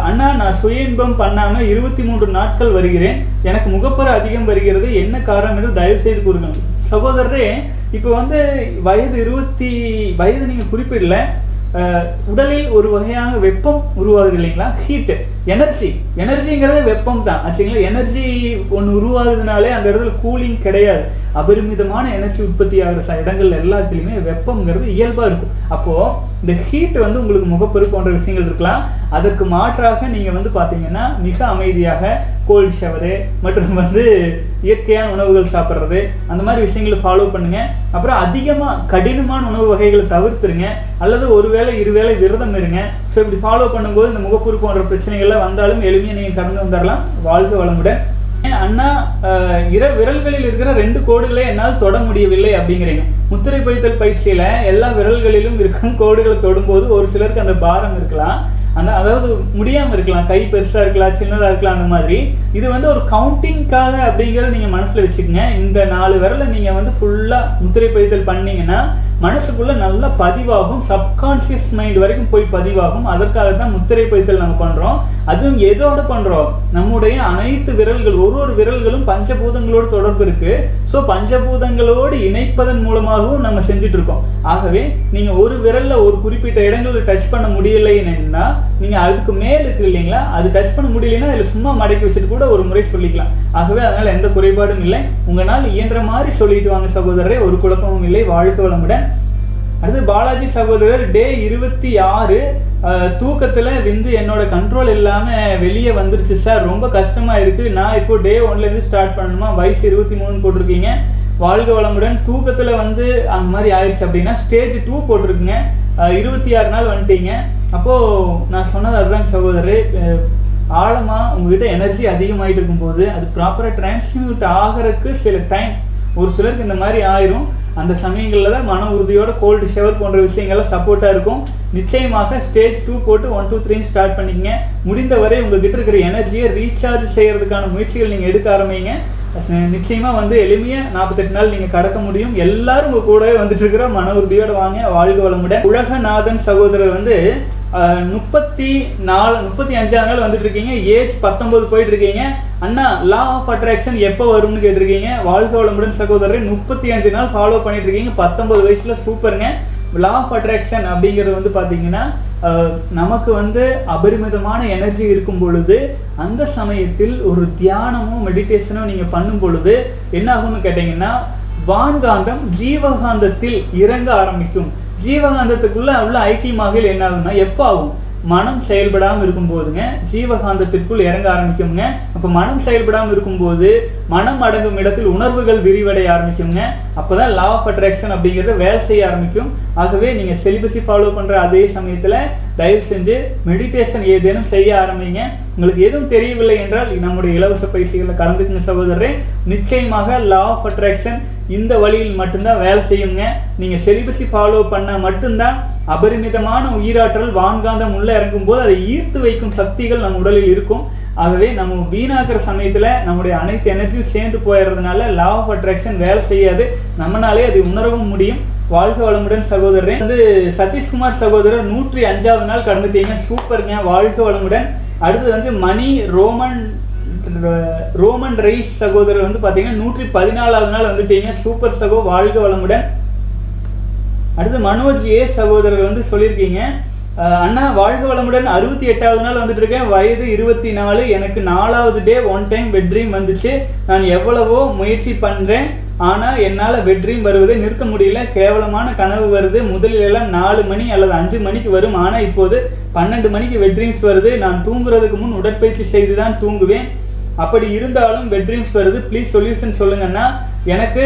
Speaker 1: அண்ணா நான் சுய இன்பம் பண்ணாமல் இருபத்தி மூன்று நாட்கள் வருகிறேன். எனக்கு முகப்பரு அதிகம் வருகிறது. என்ன காரணம் என்று தயவு செய்து கூறுங்கள். சகோதரரே இப்போ வந்து வயது இருபத்தி வயது நீங்கள் குறிப்பிடல. உடலில் ஒரு வகையான வெப்பம் உருவாகுது இல்லைங்களா? ஹீட்டு எனர்ஜி எனர்ஜிங்கிறது வெப்பம் தான் ஆச்சுங்களா? எனர்ஜி ஒன்று உருவாகுதுனாலே அந்த இடத்துல கூலிங் கிடையாது. அபரிமிதமான எனர்ஜி உற்பத்தி ஆகிற ச- இடங்கள் எல்லாத்துலேயுமே வெப்பம்ங்கிறது இயல்பாக இருக்கும். அப்போது இந்த ஹீட் வந்து உங்களுக்கு முகப்பரு போன்ற விஷயங்கள் இருக்கலாம். அதற்கு மாற்றாக நீங்கள் வந்து பார்த்தீங்கன்னா மிக அமைதியாக கோல்ட் ஷவரு மற்றும் வந்து இயற்கையான உணவுகள் சாப்பிட்றது அந்த மாதிரி விஷயங்களை ஃபாலோ பண்ணுங்கள் அப்புறம் அதிகமாக கடினமான உணவு வகைகளை தவிர்த்துருங்க. அல்லது ஒருவேளை இருவேளை விரதம் இருங்க. ஸோ இப்படி ஃபாலோ பண்ணும்போது இந்த முகப்பூர் போன்ற பிரச்சனைகள்லாம் வந்தாலும் எளிமையாக நீங்கள் கடந்து வந்துடலாம் வாழ்க வளமுடன். அண்ணா இர விரல்களில் இருக்கிற ரெண்டு கோடுகளை என்னால் தொட முடியவில்லை அப்படிங்கிறீங்க. முத்திரை பதித்தல் பயிற்சியில எல்லா விரல்களிலும் இருக்கும் கோடுகளை தொடும்போது ஒரு சிலருக்கு அந்த பாரம் இருக்கலாம். அந்த அதாவது முடியாம இருக்கலாம். கை பெருசா இருக்கலாம் சின்னதா இருக்கலாம் அந்த மாதிரி. இது வந்து ஒரு கவுண்டிங்காக அப்படிங்கறத நீங்க மனசுல வச்சுக்கோங்க. இந்த நாலு விரலை நீங்க வந்து ஃபுல்லா முத்திரை பதித்தல் பண்ணீங்கன்னா மனசுக்குள்ள நல்லா பதிவாகும். சப்கான்சியஸ் மைண்ட் வரைக்கும் போய் பதிவாகும். அதற்காக தான் முத்திரை பதித்தல் நம்ம பண்றோம். அதுவும் எதோட பண்றோம் நம்முடைய அனைத்து விரல்கள் ஒரு ஒரு விரல்களும் பஞ்சபூதங்களோடு தொடர்பு இருக்கு. ஸோ பஞ்சபூதங்களோடு இணைப்பதன் மூலமாகவும் நம்ம செஞ்சுட்டு இருக்கோம் ஆகவே நீங்க ஒரு விரல்ல ஒரு குறிப்பிட்ட இடங்களில் டச் பண்ண முடியலைன்னா நீங்க அதுக்கு மேல் இருக்கு இல்லைங்களா? அது டச் பண்ண முடியலைன்னா அதில் சும்மா மடக்கி வச்சுட்டு கூட ஒரு முறை சொல்லிக்கலாம். ஆகவே அதனால எந்த குறைபாடும் இல்லை. உங்களால் இயன்ற மாதிரி சொல்லிட்டு வாங்க சகோதரரை ஒரு குழப்பமும் இல்லை. வாழ்க்கை வளமுடன். அடுத்து பாலாஜி சகோதரர் டே இருபத்தி ஆறு தூக்கத்தில் விந்து என்னோட கண்ட்ரோல் இல்லாமல் வெளியே வந்துருச்சு சார். ரொம்ப கஷ்டமாக இருக்குது நான் இப்போ டே ஒன்லேருந்து ஸ்டார்ட் பண்ணணுமா? வயசு இருபத்தி மூணு போட்டிருக்கீங்க. வாழ்க வளமுடன். தூக்கத்தில் வந்து அந்த மாதிரி ஆயிடுச்சு அப்படின்னா ஸ்டேஜ் டூ போட்டிருக்குங்க. இருபத்தி ஆறு நாள் வந்துட்டீங்க. அப்போது நான் சொன்னது அதுதான் சகோதரர். ஆழமாக ஆழமா உங்ககிட்ட எனர்ஜி அதிகமாகிட்டு இருக்கும்போது அது ப்ராப்பராக டிரான்ஸ்மியூட் ஆகிறதுக்கு சில டைம் ஒரு சிலருக்கு இந்த மாதிரி ஆயிரும். அந்த சமயங்களில் தான் மன உறுதியோட கோல்டு ஷவர் போன்ற விஷயங்கள்லாம் சப்போர்ட்டாக இருக்கும். நிச்சயமாக ஸ்டேஜ் டூ போட்டு ஒன் டூ த்ரீன்னு ஸ்டார்ட் பண்ணிக்கங்க. முடிந்தவரை உங்ககிட்ட இருக்கிற எனர்ஜியை ரீசார்ஜ் செய்யறதுக்கான முயற்சிகள் நீங்கள் எடுக்க ஆரம்பிங்க. நிச்சயமாக நிச்சயமா வந்து எளிமையா நாற்பத்தெட்டு நாள் நீங்க கடக்க முடியும். எல்லாரும் உங்க கூடவே வந்துட்டு இருக்கிற மன உறுதியோட வாங்க. வாழ்க வளமுடன். உலகநாதன் சகோதரர் வந்து முப்பத்தி நாலு முப்பத்தி அஞ்சாவது நாள் வந்துட்டு இருக்கீங்க ஏஜ் பத்தொன்பது போயிட்டு இருக்கீங்க அண்ணா லா ஆஃப் அட்ராக்ஷன் எப்போ வரும்னு கேட்டிருக்கீங்க. வாழ்க வளமுடன் சகோதரர். முப்பத்தி அஞ்சு நாள் ஃபாலோ பண்ணிட்டு இருக்கீங்க பத்தொன்பது வயசுல சூப்பருங்க லா ஆஃப் அட்ராக்ஷன் அப்படிங்கிறது வந்து பார்த்தீங்கன்னா நமக்கு வந்து அபரிமிதமான எனர்ஜி இருக்கும் பொழுது அந்த சமயத்தில் ஒரு தியானமோ மெடிடேஷனோ நீங்கள் பண்ணும் பொழுது என்ன ஆகும்னு கேட்டிங்கன்னா வான்காந்தம் ஜீவகாந்தத்தில் இறங்க ஆரம்பிக்கும். ஜீவகாந்தத்துக்குள்ள உள்ள ஐக்கியமாக என்ன ஆகும்னா எப்போ ஆகும்? மனம் செயல்படாமல் இருக்கும்போதுங்க ஜீவகாந்தத்திற்குள் இறங்க ஆரம்பிக்குங்க அப்போ மனம் செயல்படாமல் இருக்கும்போது மனம் அடங்கும் இடத்தில் உணர்வுகள் விரிவடைய ஆரம்பிக்குங்க அப்பதான் லா ஆஃப் அட்ராக்ஷன் அப்படிங்கிறத வேலை செய்ய ஆரம்பிக்கும். ஆகவே நீங்கள் செலிபஸி ஃபாலோ பண்ணுற அதே சமயத்தில் தயவு செஞ்சு மெடிடேஷன் ஏதேனும் செய்ய ஆரம்பிங்க. உங்களுக்கு எதுவும் தெரியவில்லை என்றால் நம்முடைய இலவச பயிற்சிகளில் கலந்துக்குங்க சகோதரரே. நிச்சயமாக லா ஆஃப் அட்ராக்ஷன் இந்த வழியில் மட்டும்தான் வேலை செய்யுங்க. நீங்கள் செலிபஸி ஃபாலோ பண்ணால் மட்டும்தான் அபரிமிதமான உயிராற்றல் வான்காந்தம் உள்ளே இறங்கும் போது அதை ஈர்த்து வைக்கும் சக்திகள் நம் உடலில் இருக்கும். ஆகவே நம்ம வீணாக்குற சமயத்தில் நம்முடைய அனைத்து எனர்ஜியும் சேர்ந்து போயிடுறதுனால லா ஆஃப் அட்ராக்ஷன் வேலை செய்யாது. நம்மனாலே அதை உணரவும் முடியும். வாழ்க வளமுடன் சகோதரரே. வந்து சதீஷ்குமார் சகோதரர் நூற்றி அஞ்சாவது நாள் கடந்துட்டீங்க சூப்பருங்க. வாழ்க வளமுடன். அடுத்து வந்து மணி ரோமன் ரோமன் ரைஸ் சகோதரர் வந்து பார்த்தீங்கன்னா நூற்றி பதினாலாவது நாள் வந்துட்டீங்க. சூப்பர் சகோ வாழ்க வளமுடன். அடுத்து மனோஜ் ஏ சகோதரர் வந்து சொல்லியிருக்கீங்க. அண்ணா வாழ்க வளமுடன். அறுபத்தி எட்டாவது நாள் வந்துட்டு இருக்கேன் வயது இருபத்தி நாலு. எனக்கு நாலாவது டே. ஒன் டைம் பெட்ரீம் வந்துச்சு. நான் எவ்வளவோ முயற்சி பண்ணுறேன் ஆனால் என்னால் பெட்ரீம் வருவதை நிறுத்த முடியல. கேவலமான கனவு வருது. முதலிலெல்லாம் நாலு மணி அல்லது அஞ்சு மணிக்கு வரும். ஆனால் இப்போது பன்னெண்டு மணிக்கு வெட்ரீம்ஸ் வருது. நான் தூங்குறதுக்கு முன் உடற்பயிற்சி செய்து தான் தூங்குவேன். அப்படி இருந்தாலும் வெட்ரீம்ஸ் வருது. ப்ளீஸ் சொல்யூஷன் சொல்லுங்கன்னா எனக்கு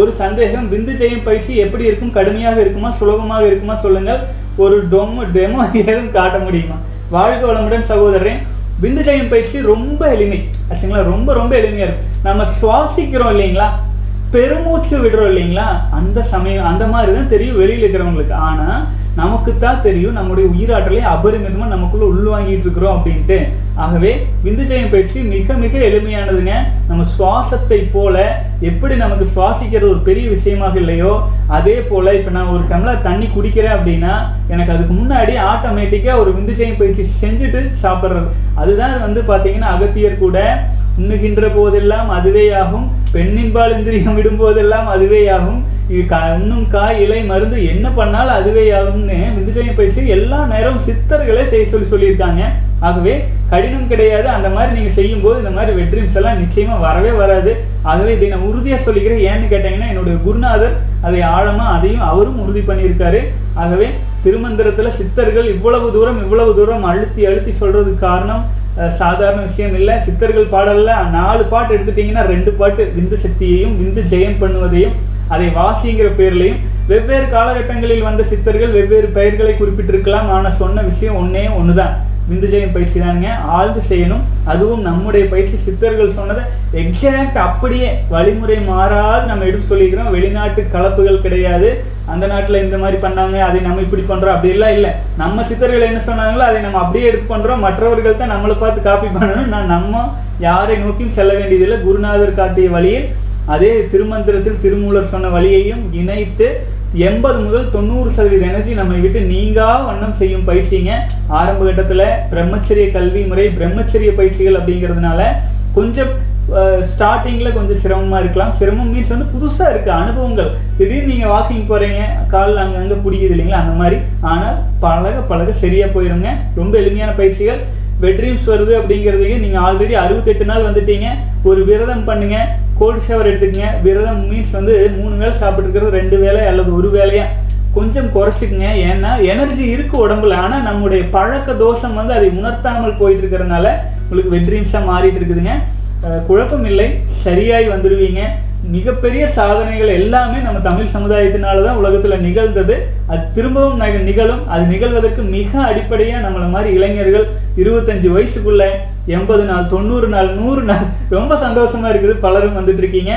Speaker 1: ஒரு சந்தேகம். விந்து ஜெயம் பயிற்சி எப்படி இருக்கும்? கடுமையாக இருக்குமா? சுலபமாக இருக்குமா? சொல்லுங்கள். ஒரு டொமோ டெமோ எதுவும் காட்ட முடியுமா? வாழ்க வளமுடன் சகோதரன் விந்து ஜெயம் பயிற்சி ரொம்ப எளிமை. ஆச்சுங்களா? ரொம்ப ரொம்ப எளிமையாக இருக்கும். நம்ம சுவாசிக்கிறோம் இல்லைங்களா? பெருமூச்சு விடுறோம் இல்லைங்களா? அந்த சமயம் அந்த மாதிரி தான் தெரியும் வெளியில் இருக்கிறவங்களுக்கு. ஆனால் நமக்கு தான் தெரியும் நம்முடைய உயிராற்றலை அபரிமிதமாக நமக்குள்ள உள்வாங்கிட்டு இருக்கிறோம் அப்படின்ட்டு. ஆகவே விந்துஜயம் பயிற்சி மிக மிக எளிமையானதுங்க. நம்ம சுவாசத்தை போல எப்படி நமக்கு சுவாசிக்கிறது ஒரு பெரிய விஷயமாக இல்லையோ அதே போல் இப்போ நான் ஒரு டம்ளர் தண்ணி குடிக்கிறேன் அப்படின்னா எனக்கு அதுக்கு முன்னாடி ஆட்டோமேட்டிக்காக ஒரு விந்துஜயம் பயிற்சி செஞ்சுட்டு சாப்பிட்றது. அதுதான் வந்து பார்த்தீங்கன்னா அகத்தியர் கூட உண்ணுகின்ற போதெல்லாம் அதுவேயாகும் பெண்ணின்பால் இந்திரியம் விடும் போதெல்லாம் அதுவேயாகும். இன்னும் கா உண்ணும் காய் இலை மருந்து என்ன பண்ணாலும் அதுவேயாகும்னு விந்துஜயம் பயிற்சி எல்லா நேரம் சித்தர்களே செய்ய சொல்லி சொல்லியிருக்காங்க. ஆகவே கடினம் கிடையாது. அந்த மாதிரி நீங்கள் செய்யும் போது இந்த மாதிரி வெட்ரீம்ஸ் எல்லாம் நிச்சயமாக வரவே வராது. ஆகவே இதை நான் உறுதியாக சொல்லிக்கிறேன். ஏன்னு கேட்டீங்கன்னா என்னுடைய குருநாதர் அதை ஆழமாக அதையும் அவரும் உறுதி பண்ணியிருக்காரு. ஆகவே திருமந்திரத்தில் சித்தர்கள் இவ்வளவு தூரம் இவ்வளவு தூரம் அழுத்தி அழுத்தி சொல்கிறதுக்கு காரணம் சாதாரண விஷயம் இல்லை. சித்தர்கள் பாடலில் நாலு பாட்டு எடுத்துட்டிங்கன்னா ரெண்டு பாட்டு. விந்து சக்தியையும் விந்து ஜெயம் பண்ணுவதையும் அதை வாசிங்கிற பேர்லையும் வெவ்வேறு காலகட்டங்களில் வந்த சித்தர்கள் வெவ்வேறு பெயர்களை குறிப்பிட்டிருக்கலாம். ஆனால் சொன்ன விஷயம் ஒன்றே ஒன்று தான் விந்து ஜெயம் பயிற்சி தானுங்க ஆழ்ந்து செய்யணும். அதுவும் நம்முடைய பயிற்சி சித்தர்கள் சொன்னதை எக்ஸாக்ட் அப்படியே வழிமுறை மாறாது நம்ம எடுத்து சொல்லிக்கிறோம். வெளிநாட்டு கலப்புகள் கிடையாது. அந்த நாட்டில் இந்த மாதிரி பண்ணாங்க அதை நம்ம இப்படி பண்ணுறோம் அப்படிலாம் இல்லை. நம்ம சித்தர்கள் என்ன சொன்னாங்களோ அதை நம்ம அப்படியே எடுத்து பண்ணுறோம் மற்றவர்கள் தான் நம்மளை பார்த்து காப்பி பண்ணணும் நான் நம்ம யாரை நோக்கியும் செல்ல வேண்டியதில்லை. குருநாதர் காட்டிய வழியில் அதே திருமந்திரத்தில் திருமூலர் சொன்ன வழியையும் இணைத்து எண்பது முதல் தொண்ணூறு சதவீத எனர்ஜி நம்மை விட்டு நீங்கா வண்ணம் செய்யும் பயிற்சிங்க. ஆரம்ப கட்டத்தில் பிரம்மச்சரிய கல்வி முறை பிரம்மச்சரிய பயிற்சிகள் அப்படிங்கிறதுனால கொஞ்சம் ஸ்டார்டிங்கில் கொஞ்சம் சிரமமாக இருக்கலாம். சிரமம் மீன்ஸ் வந்து புதுசாக இருக்குது அனுபவங்கள். திடீர்னு நீங்கள் வாக்கிங் போகிறீங்க காலில் அங்கங்கே பிடிக்குது இல்லைங்களா அந்த மாதிரி. ஆனால் பழக பழக சரியாக போயிருங்க. ரொம்ப எளிமையான பயிற்சிகள். பெட்ரீம்ஸ் வருது அப்படிங்கிறதையே நீங்கள் ஆல்ரெடி அறுபத்தெட்டு நாள் வந்துட்டீங்க. ஒரு விரதம் பண்ணுங்கள் கோல்ட் ஷவர் எடுத்துக்கங்க. விரதம் மீன்ஸ் வந்து மூணு வேளை சாப்பிட்டுருக்கிறது ரெண்டு வேளை அல்லது ஒரு வேலையா கொஞ்சம் குறைச்சிக்கங்க. ஏன்னா எனர்ஜி இருக்கு உடம்புல. ஆனால் நம்முடைய பழக்க தோஷம் வந்து அதை உணர்த்தாமல் போயிட்டு இருக்கிறதுனால உங்களுக்கு வெற்றிம்சா மாறிட்டு இருக்குதுங்க. குழப்பம் இல்லை சரியாய் வந்துடுவீங்க மிகப்பெரிய சாதனைகள் எல்லாமே நம்ம தமிழ் சமுதாயத்தினால தான் உலகத்தில் நிகழ்ந்தது. அது திரும்பவும் நிகழும். அது நிகழ்வதற்கு மிக அடிப்படையாக நம்மளை மாதிரி இளைஞர்கள் இருபத்தஞ்சு வயசுக்குள்ள எண்பது நாள் தொண்ணூறு நாள் நூறு நாள் ரொம்ப சந்தோஷமா இருக்குது. பலரும் வந்துட்டு இருக்கீங்க.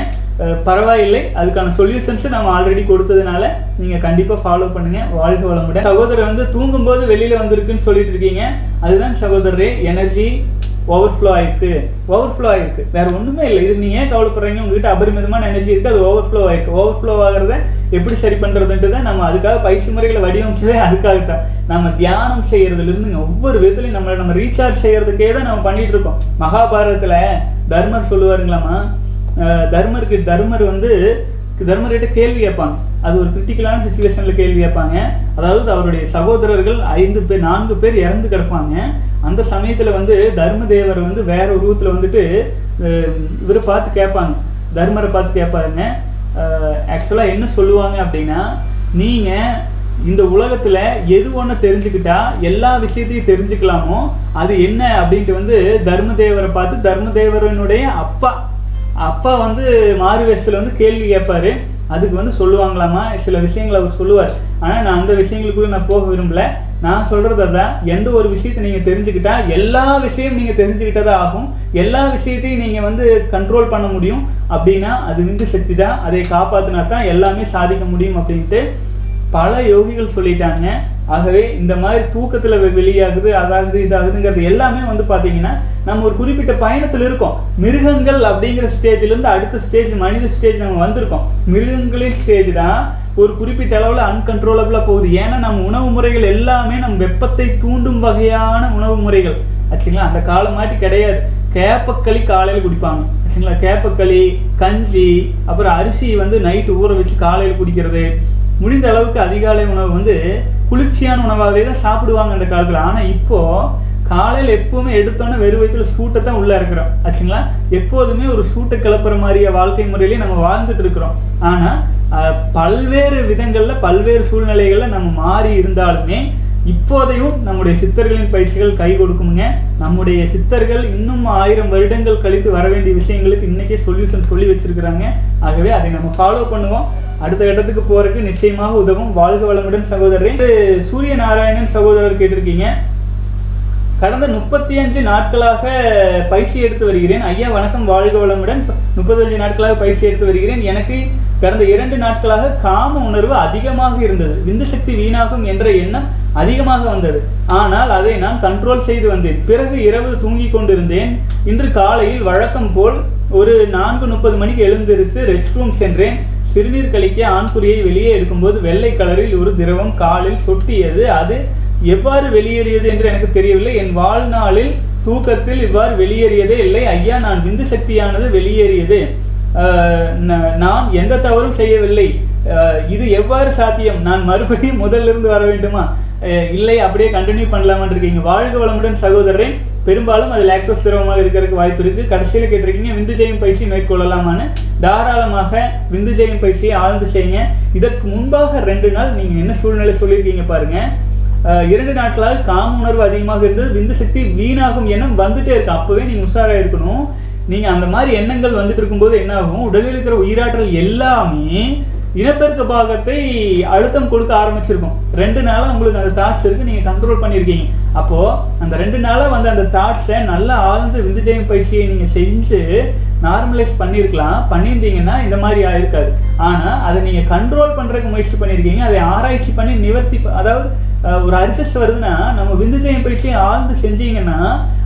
Speaker 1: பரவாயில்லை. அதுக்கான சொல்யூஷன்ஸ் நம்ம ஆல்ரெடி கொடுத்ததுனால நீங்க கண்டிப்பா ஃபாலோ பண்ணுங்க. வாழ்க வளமுடன். சகோதரர் வந்து தூங்கும்போது வெளியில வந்திருக்குன்னு சொல்லிட்டு இருக்கீங்க. அதுதான் சகோதரரே எனர்ஜி ஓவர்ஃப்ளோ ஆயிருக்கு. ஓவர்ஃப்ளோ ஆயிருக்கு. வேற ஒண்ணுமே இல்லை. இது நீங்க ஏன் கவலைப்படுறீங்க? உங்ககிட்ட அபரிமிதமான எனர்ஜி இருக்கு. அது ஓவர்ஃப்ளோ ஆயிருக்கு. ஓவர்ஃப்ளோ ஆகிறத எப்படி சரி பண்ணுறதுன்ட்டு தான் நம்ம அதுக்காக பயிற்சி முறைகளை வடிவமைச்சதே அதுக்காகத்தான். நம்ம தியானம் செய்கிறதுலேருந்து ஒவ்வொரு விதத்துலையும் நம்மளை நம்ம ரீசார்ஜ் செய்கிறதுக்கே தான் நம்ம பண்ணிகிட்டு இருக்கோம் மகாபாரதத்தில் தர்மர் சொல்லுவாருங்களாமா? தர்மருக்கு தர்மர் வந்து தர்மர்கிட்ட கேள்வி கேட்பாங்க. அது ஒரு கிரிட்டிக்கலான சுச்சுவேஷனில் கேள்வி கேட்பாங்க. அதாவது அவருடைய சகோதரர்கள் ஐந்து பேர் நான்கு பேர் இறந்து கிடப்பாங்க. அந்த சமயத்தில் வந்து தர்மதேவர் வந்து வேற உருவத்தில் வந்துட்டு அஹ், இவரை பார்த்து கேட்பாங்க. தர்மரை பார்த்து கேட்பாருங்க. ஆக்சுவலாக என்ன சொல்லுவாங்க அப்படின்னா நீங்கள் இந்த உலகத்தில் எது ஒன்று தெரிஞ்சுக்கிட்டா எல்லா விஷயத்தையும் தெரிஞ்சுக்கலாமோ அது என்ன அப்படின்ட்டு வந்து தர்மதேவரை பார்த்து தர்மதேவரனுடைய அப்பா. அப்பா வந்து மாறு வேஷத்துல வந்து கேள்வி கேட்பாரு. அதுக்கு வந்து சொல்லுவாங்களாமா? சில விஷயங்களை அவர் சொல்லுவார். ஆனால் நான் அந்த விஷயங்களுக்குள்ள நான் போக விரும்பலை. நான் சொல்றது எந்த ஒரு விஷயத்தை நீங்க தெரிஞ்சுக்கிட்டா எல்லா விஷயம் நீங்க தெரிஞ்சுக்கிட்டதா ஆகும். எல்லா விஷயத்தையும் நீங்க வந்து கண்ட்ரோல் பண்ண முடியும். அப்படின்னா அது விந்து சக்தி தான். அதை காப்பாத்தினா தான் எல்லாமே சாதிக்க முடியும் அப்படின்ட்டு பல யோகிகள் சொல்லிட்டாங்க. ஆகவே இந்த மாதிரி தூக்கத்தில் வெளியாகுது அதாகுது இதாகுதுங்கிறது எல்லாமே வந்து பார்த்தீங்கன்னா நம்ம ஒரு குறிப்பிட்ட பயணத்தில் இருக்கோம். மிருகங்கள் அப்படிங்கிற ஸ்டேஜ்லேருந்து அடுத்த ஸ்டேஜ் மனித ஸ்டேஜ் நம்ம வந்திருக்கோம். மிருகங்களின் ஸ்டேஜ் தான் ஒரு குறிப்பிட்ட அளவில் அன்கன்ட்ரோலபிளாக போகுது. ஏன்னா நம்ம உணவு முறைகள் எல்லாமே நம் வெப்பத்தை தூண்டும் வகையான உணவு முறைகள். ஆச்சுங்களா? அந்த காலம் மாதிரி கிடையாது. கேப்பக்களி காலையில் குடிப்பாங்க. ஆச்சுங்களா? கேப்பக்களி கஞ்சி அப்புறம் அரிசி வந்து நைட்டு ஊற வச்சு காலையில் குடிக்கிறது. முடிந்த அளவுக்கு அதிகாலை உணவு வந்து குளிர்ச்சியான உணவாகவே தான் சாப்பிடுவாங்க அந்த காலத்தில். ஆனால் இப்போது காலையில் எப்போவுமே எடுத்தோன்னே வெறும் வயிற்றுல சூட்டை தான் உள்ளே இருக்கிறோம். ஆச்சுங்களா? எப்போதுமே ஒரு சூட்டை கிளப்புற மாதிரிய வாழ்க்கை முறையிலேயே நம்ம வாழ்ந்துட்டு இருக்கிறோம். ஆனால் பல்வேறு விதங்களில் பல்வேறு சூழ்நிலைகளில் நம்ம மாறி இருந்தாலுமே இப்போதையும் நம்முடைய சித்தர்களின் பயிற்சிகள் கை கொடுக்குமுங்க. நம்முடைய சித்தர்கள் இன்னும் ஆயிரம் வருடங்கள் கழித்து வர வேண்டிய விஷயங்களுக்கு இன்னைக்கே சொல்யூஷன் சொல்லி வச்சிருக்கிறாங்க. ஆகவே அதை நம்ம ஃபாலோ பண்ணுவோம். அடுத்த இடத்துக்கு போகிறதுக்கு நிச்சயமாக உதவும். வாழ்க வளமுடன் சகோதரரை. சூரிய நாராயணன் சகோதரர் கேட்டிருக்கீங்க. கடந்த முப்பத்தி அஞ்சு நாட்களாக பயிற்சி எடுத்து வருகிறேன். ஐயா வணக்கம். வாழ்க வளமுடன். முப்பத்தஞ்சு நாட்களாக பயிற்சி எடுத்து வருகிறேன். எனக்கு கடந்த இரண்டு நாட்களாக காம உணர்வு அதிகமாக இருந்தது. விந்து சக்தி வீணாகும் என்ற எண்ணம் அதிகமாக வந்தது. ஆனால் அதை நான் கண்ட்ரோல் செய்து வந்தேன். பிறகு இரவு தூங்கிக் கொண்டிருந்தேன். இன்று காலையில் வழக்கம் போல் ஒரு நான்கு முப்பது மணிக்கு எழுந்திருத்து ரெஸ்ட் ரூம் சென்றேன். சிறுநீர் கழிக்க ஆண்குறியை வெளியே எடுக்கும்போது வெள்ளை கலரில் ஒரு திரவம் காலில் சொட்டியது. அது எவ்வாறு வெளியேறியது என்று எனக்கு தெரியவில்லை. என் வாழ்நாளில் தூக்கத்தில் இவ்வாறு வெளியேறியதே இல்லை. ஐயா நான் விந்து சக்தியானது வெளியேறியது. ந- நான் எந்த தவறும் செய்யவில்லை. இது எவ்வாறு சாத்தியம்? நான் மறுபடியும் முதல்ல இருந்து வர வேண்டுமா? இல்லை அப்படியே கண்டினியூ பண்ணலாமான்னு இருக்கீங்க. வாழ்க வளமுடன் சகோதரரே. பெரும்பாலும் அது லாக்டோஸ் திரவமாக இருக்கிறதுக்கு வாய்ப்பு இருக்குது கடைசியில் கேட்டிருக்கீங்க விந்து ஜெயம் பயிற்சி மேற்கொள்ளலாமான்னு. தாராளமாக விந்து ஜெயம் பயிற்சியை ஆழ்ந்து செய்யுங்க. இதற்கு முன்பாக ரெண்டு நாள் நீங்கள் என்ன சூழ்நிலை சொல்லியிருக்கீங்க பாருங்கள் இரண்டு நாட்களாக காம உணர்வு அதிகமாக இருந்தது. விந்து சக்தி வீணாகும் எண்ணம் வந்துட்டே இருக்கு. அப்பவே நீங்க உஷாராக இருக்கணும். நீங்க அந்த மாதிரி எண்ணங்கள் வந்துட்டு இருக்கும்போது என்ன ஆகும்? உடலில் இருக்கிற உயிராற்றல் எல்லாமே இனப்பெருக்க பாகத்தை அழுத்தம் கொடுக்க ஆரம்பிச்சிருக்கும். ரெண்டு நாளாக உங்களுக்கு அந்த தாட்ஸ் இருக்கு. நீங்க கண்ட்ரோல் பண்ணியிருக்கீங்க அப்போ அந்த ரெண்டு நாளாக வந்து அந்த தாட்ஸை நல்லா ஆழ்ந்து விந்துஜயம் பயிற்சியை நீங்க செஞ்சு நார்மலைஸ் பண்ணியிருக்கலாம் பண்ணியிருந்தீங்கன்னா இந்த மாதிரி ஆயிருக்காது. ஆனால் அதை நீங்கள் கண்ட்ரோல் பண்ணுறதுக்கு முயற்சி பண்ணியிருக்கீங்க அதை ஆராய்ச்சி பண்ணி நிவர்த்தி அதாவது ஒரு அட்ஜஸ்ட் வருதுன்னா நம்ம விந்து ஜெயம் பயிற்சியை ஆழ்ந்து செஞ்சீங்கன்னா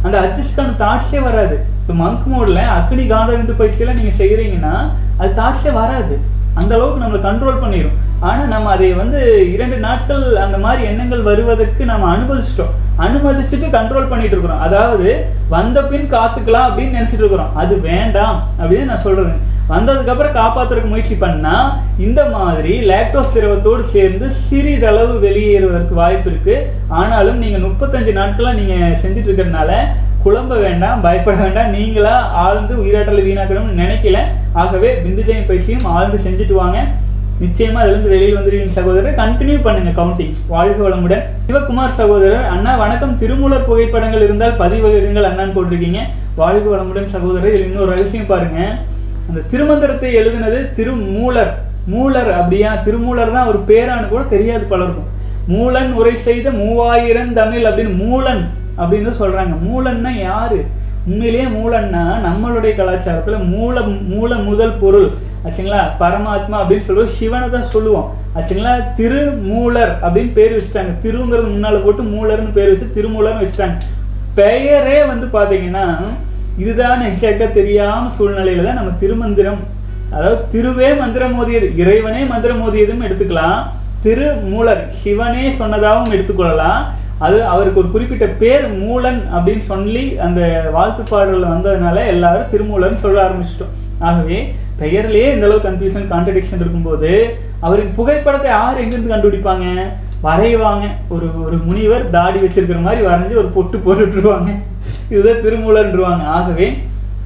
Speaker 1: அந்த அட்ஜஸ்டான தாட்ஸே வராது. இப்போ மங்க் மோட்ல அக்னி காந்த விந்து பயிற்சியெல்லாம் நீங்கள் செய்கிறீங்கன்னா அது தாட்ஸே வராது. அந்த அளவுக்கு நம்மளை கண்ட்ரோல் பண்ணிடும் ஆனால் நம்ம அதை வந்து இரண்டு நாட்கள் அந்த மாதிரி எண்ணங்கள் வருவதற்கு நம்ம அனுமதிச்சிட்டோம். அனுமதிச்சுட்டு கண்ட்ரோல் பண்ணிட்டு இருக்கிறோம். அதாவது வந்த பின் காத்துக்கலாம் அப்படின்னு நினைச்சிட்டு இருக்கிறோம். அது வேண்டாம் அப்படின்னு நான் சொல்றது. வந்ததுக்கப்புறம் காப்பாத்துறதுக்கு முயற்சி பண்ணால் இந்த மாதிரி லேக்டோஸ் திரவத்தோடு சேர்ந்து சிறிதளவு வெளியேறுவதற்கு வாய்ப்பு இருக்குது ஆனாலும் நீங்கள் முப்பத்தஞ்சு நாட்களாக நீங்கள் செஞ்சுட்டு இருக்கிறதுனால குழம்ப வேண்டாம் பயப்பட வேண்டாம். நீங்களாக ஆழ்ந்து உயிராற்றலை வீணாக்கணும்னு நினைக்கல. ஆகவே விந்துஜயம் பயிற்சியும் ஆழ்ந்து செஞ்சுட்டு வாங்க. நிச்சயமா அதுலேருந்து வெளியே வெளியில் வந்துருவீங்க சகோதரர். கண்டினியூ பண்ணுங்க கவுண்டிங் வாழ்க வளமுடன். சிவகுமார் சகோதரர் அண்ணா வணக்கம். திருமூலர் புகைப்படங்கள் இருந்தால் பதிவகிடுங்கள் அண்ணான்னு போட்டிருக்கீங்க. வாழ்க வளமுடன் சகோதரர். இது இன்னொரு ரகசியம் பாருங்க. அந்த திருமந்திரத்தை எழுதினது திருமூலர். மூலர் அப்படியா? திருமூலர் தான் ஒரு பேரான்னு கூட தெரியாது பலருக்கும். மூலன் உரை செய்த மூவாயிரம் தமிழ் அப்படின்னு மூலன் அப்படின்னு சொல்றாங்க. மூலன்னா யாரு? உண்மையிலேயே மூலன்னா நம்மளுடைய கலாச்சாரத்துல மூல மூல முதல் பொருள். ஆச்சுங்களா? பரமாத்மா அப்படின்னு சொல்லுவோம். சிவனை தான் சொல்லுவோம். ஆச்சுங்களா? திருமூலர் அப்படின்னு பேர் வச்சுட்டாங்க. திருங்கிறது முன்னால் போட்டு மூலர்னு பேர் வச்சு திருமூலர்னு வச்சுட்டாங்க. பெயரே வந்து பார்த்தீங்கன்னா இதுதான் எக்ஸாக்டாக தெரியாம சூழ்நிலையில தான் நம்ம திருமந்திரம். அதாவது திருவே மந்திரம் மோதியது. இறைவனே மந்திரம் மோதியதும் எடுத்துக்கலாம். திருமூலர். சிவனே சொன்னதாகவும் எடுத்துக்கொள்ளலாம். அது அவருக்கு ஒரு குறிப்பிட்ட பேர் மூலன் அப்படின்னு சொல்லி அந்த வாழ்த்து பாடல்கள் வந்ததுனால எல்லாரும் திருமூலன் சொல்ல ஆரம்பிச்சிட்டோம். ஆகவே பெயர்லேயே இந்த அளவு கன்ஃபியூஷன் கான்ட்ரடிக்ஷன் இருக்கும்போது அவரின் புகைப்படத்தை யார் எங்கேருந்து கண்டுபிடிப்பாங்க? வரைவாங்க. ஒரு ஒரு முனிவர் தாடி வச்சிருக்கிற மாதிரி வரைஞ்சு ஒரு பொட்டு போட்டுட்டுருவாங்க இதுதான் திருமூலன்றுவாங்க ஆகவே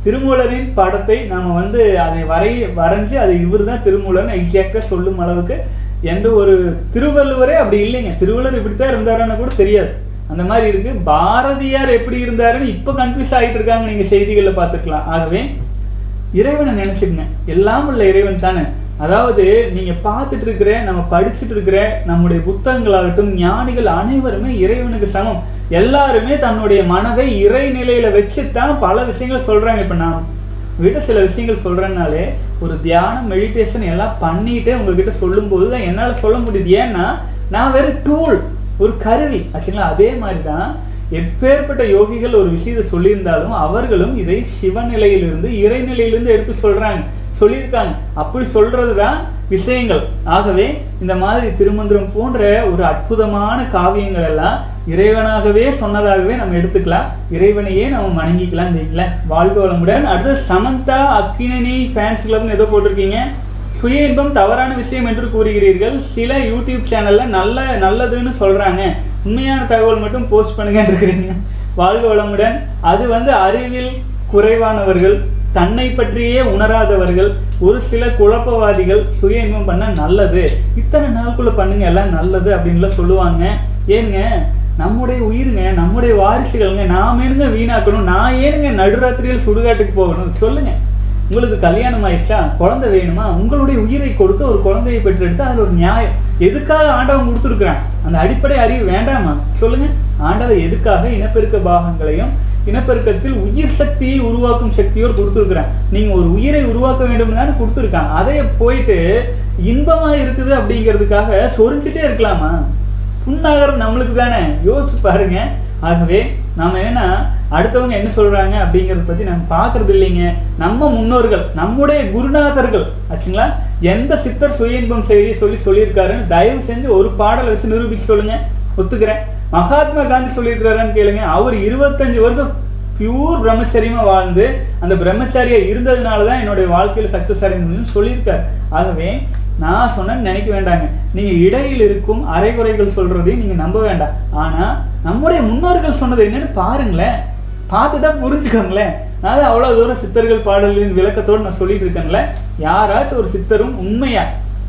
Speaker 1: திருமூலரின் படத்தை நாம் வந்து அதை வரை வரைஞ்சு அது இவர் தான் திருமூலர்னு எக்ஸாக்டாக சொல்லும் அளவுக்கு எந்த ஒரு திருவள்ளுவரே அப்படி இல்லைங்க. திருவள்ளுவர் இப்படித்தான் இருந்தாருன்னு கூட தெரியாது. அந்த மாதிரி இருக்குது பாரதியார் எப்படி இருந்தாருன்னு இப்போ கன்ஃபியூஸ் ஆகிட்டு இருக்காங்க. நீங்கள் செய்திகளில் பார்த்துக்கலாம். ஆகவே இறைவனை நினச்சிக்கங்க. எல்லாம் உள்ள இறைவன் தானே. அதாவது நீங்கள் பார்த்துட்டு இருக்கிற நம்ம படிச்சுட்டு இருக்கிற நம்முடைய புத்தகங்களாகட்டும் ஞானிகள் அனைவருமே இறைவனுக்கு சமம். எல்லாருமே தன்னுடைய மனதை இறை நிலையில வச்சுத்தான் பல விஷயங்கள் சொல்கிறாங்க இப்போ நான் உங்ககிட்ட சில விஷயங்கள் சொல்கிறேன்னாலே ஒரு தியானம் மெடிடேஷன் எல்லாம் பண்ணிட்டு உங்ககிட்ட சொல்லும்போது தான் என்னால் சொல்ல முடியுது. ஏன்னா நான் வெறும் டூல் ஒரு கருவி. ஆச்சுங்களா? அதே மாதிரி தான் எப்பேற்பட்ட யோகிகள் ஒரு விஷயத்தை சொல்லியிருந்தாலும் அவர்களும் இதை சிவநிலையிலிருந்து இறைநிலையிலிருந்து எடுத்து சொல்றாங்க சொல்லியிருக்காங்க. அப்படி சொல்றதுதான் விஷயங்கள். ஆகவே இந்த மாதிரி திருமந்திரம் போன்ற ஒரு அற்புதமான காவியங்கள் எல்லாம் இறைவனாகவே சொன்னதாகவே நம்ம எடுத்துக்கலாம். இறைவனையே நம்ம வணங்கிக்கலாம் வைங்களேன். வாழ்க வளமுடன். அடுத்து சமந்தா அக்கினி ஃபேன்ஸ் கிளப்னு ஏதோ போட்டிருக்கீங்க. சுய இன்பம் தவறான விஷயம் என்று கூறுகிறீர்கள். சில யூடியூப் சேனல்ல நல்ல நல்லதுன்னு சொல்றாங்க. உண்மையான தகவல் மட்டும் போஸ்ட் பண்ணுங்கன்னு இருக்கிறீங்க. வாழ்க வளமுடன். அது வந்து அறிவில் குறைவானவர்கள் தன்னை பற்றியே உணராதவர்கள் ஒரு சில குழப்பவாதிகள் சுய இன்பம் பண்ண நல்லது. இத்தனை நாளுக்குள்ள பண்ணுங்க எல்லாம் நல்லது அப்படின்லாம் சொல்லுவாங்க. ஏனுங்க நம்முடைய உயிருங்க நம்முடைய வாரிசுகள்ங்க நாம் ஏனுங்க வீணாக்கணும் நான் ஏனுங்க நடுராத்திரியில் சுடுகாட்டுக்கு போகணும்? சொல்லுங்க. உங்களுக்கு கல்யாணம் ஆயிடுச்சா? குழந்தை வேணுமா? உங்களுடைய உயிரை கொடுத்து ஒரு குழந்தையை பெற்றெடுத்து அதில் ஒரு நியாயம். எதுக்காக ஆண்டவன் கொடுத்துருக்குறான்? அந்த அடிப்படை அறிவு வேண்டாமா? சொல்லுங்க. ஆண்டவர் எதுக்காக இனப்பெருக்க பாகங்களையும் இனப்பெருக்கத்தில் உயிர் சக்தியை உருவாக்கும் சக்தியோடு கொடுத்துருக்குறேன். நீங்கள் ஒரு உயிரை உருவாக்க வேண்டும் தானே கொடுத்துருக்கான். அதையே போயிட்டு இன்பமாக இருக்குது அப்படிங்கிறதுக்காக சொரிஞ்சிட்டே இருக்கலாமா? புண்ணாகரம் நம்மளுக்கு தானே. யோசிச்சு பாருங்க. ஆகவே நாம் என்னன்னா அடுத்தவங்க என்ன சொல்கிறாங்க அப்படிங்கிறத பற்றி நம்ம பார்க்குறது இல்லைங்க. நம்ம முன்னோர்கள் நம்முடைய குருநாதர்கள் ஆச்சுங்களா? எந்த சித்தர் சுய இன்பம் செய்ய சொல்லி சொல்லியிருக்காருன்னு தயவு செஞ்சு ஒரு பாடலை வச்சு நிரூபிச்சு சொல்லுங்கள் ஒத்துக்கிறேன். மகாத்மா காந்தி சொல்லியிருக்கிறாரான்னு கேளுங்க. அவர் இருபத்தஞ்சு வருஷம் பியூர் பிரம்மச்சரியமாக வாழ்ந்து அந்த பிரம்மச்சாரியா இருந்ததுனால தான் என்னுடைய வாழ்க்கையில் சக்ஸஸ் அடைய சொல்லியிருக்கார் சொல்லியிருக்காரு. ஆகவே நான் சொன்னேன்னு நினைக்க வேண்டாங்க. நீங்கள் இடையில் இருக்கும் அரைகுறைகள் சொல்கிறதையும் நீங்கள் நம்ப வேண்டாம். ஆனால் நம்முடைய முன்னோர்கள் சொன்னது என்னன்னு பாருங்களேன். பார்த்து தான் புரிஞ்சுக்கோங்களேன் அதாவது அவ்வளோ தூரம் சித்தர்கள் பாடல்களின் விளக்கத்தோடு நான் சொல்லிட்டு இருக்கேன்ல. யாராச்சும் ஒரு சித்தரும் உண்மையா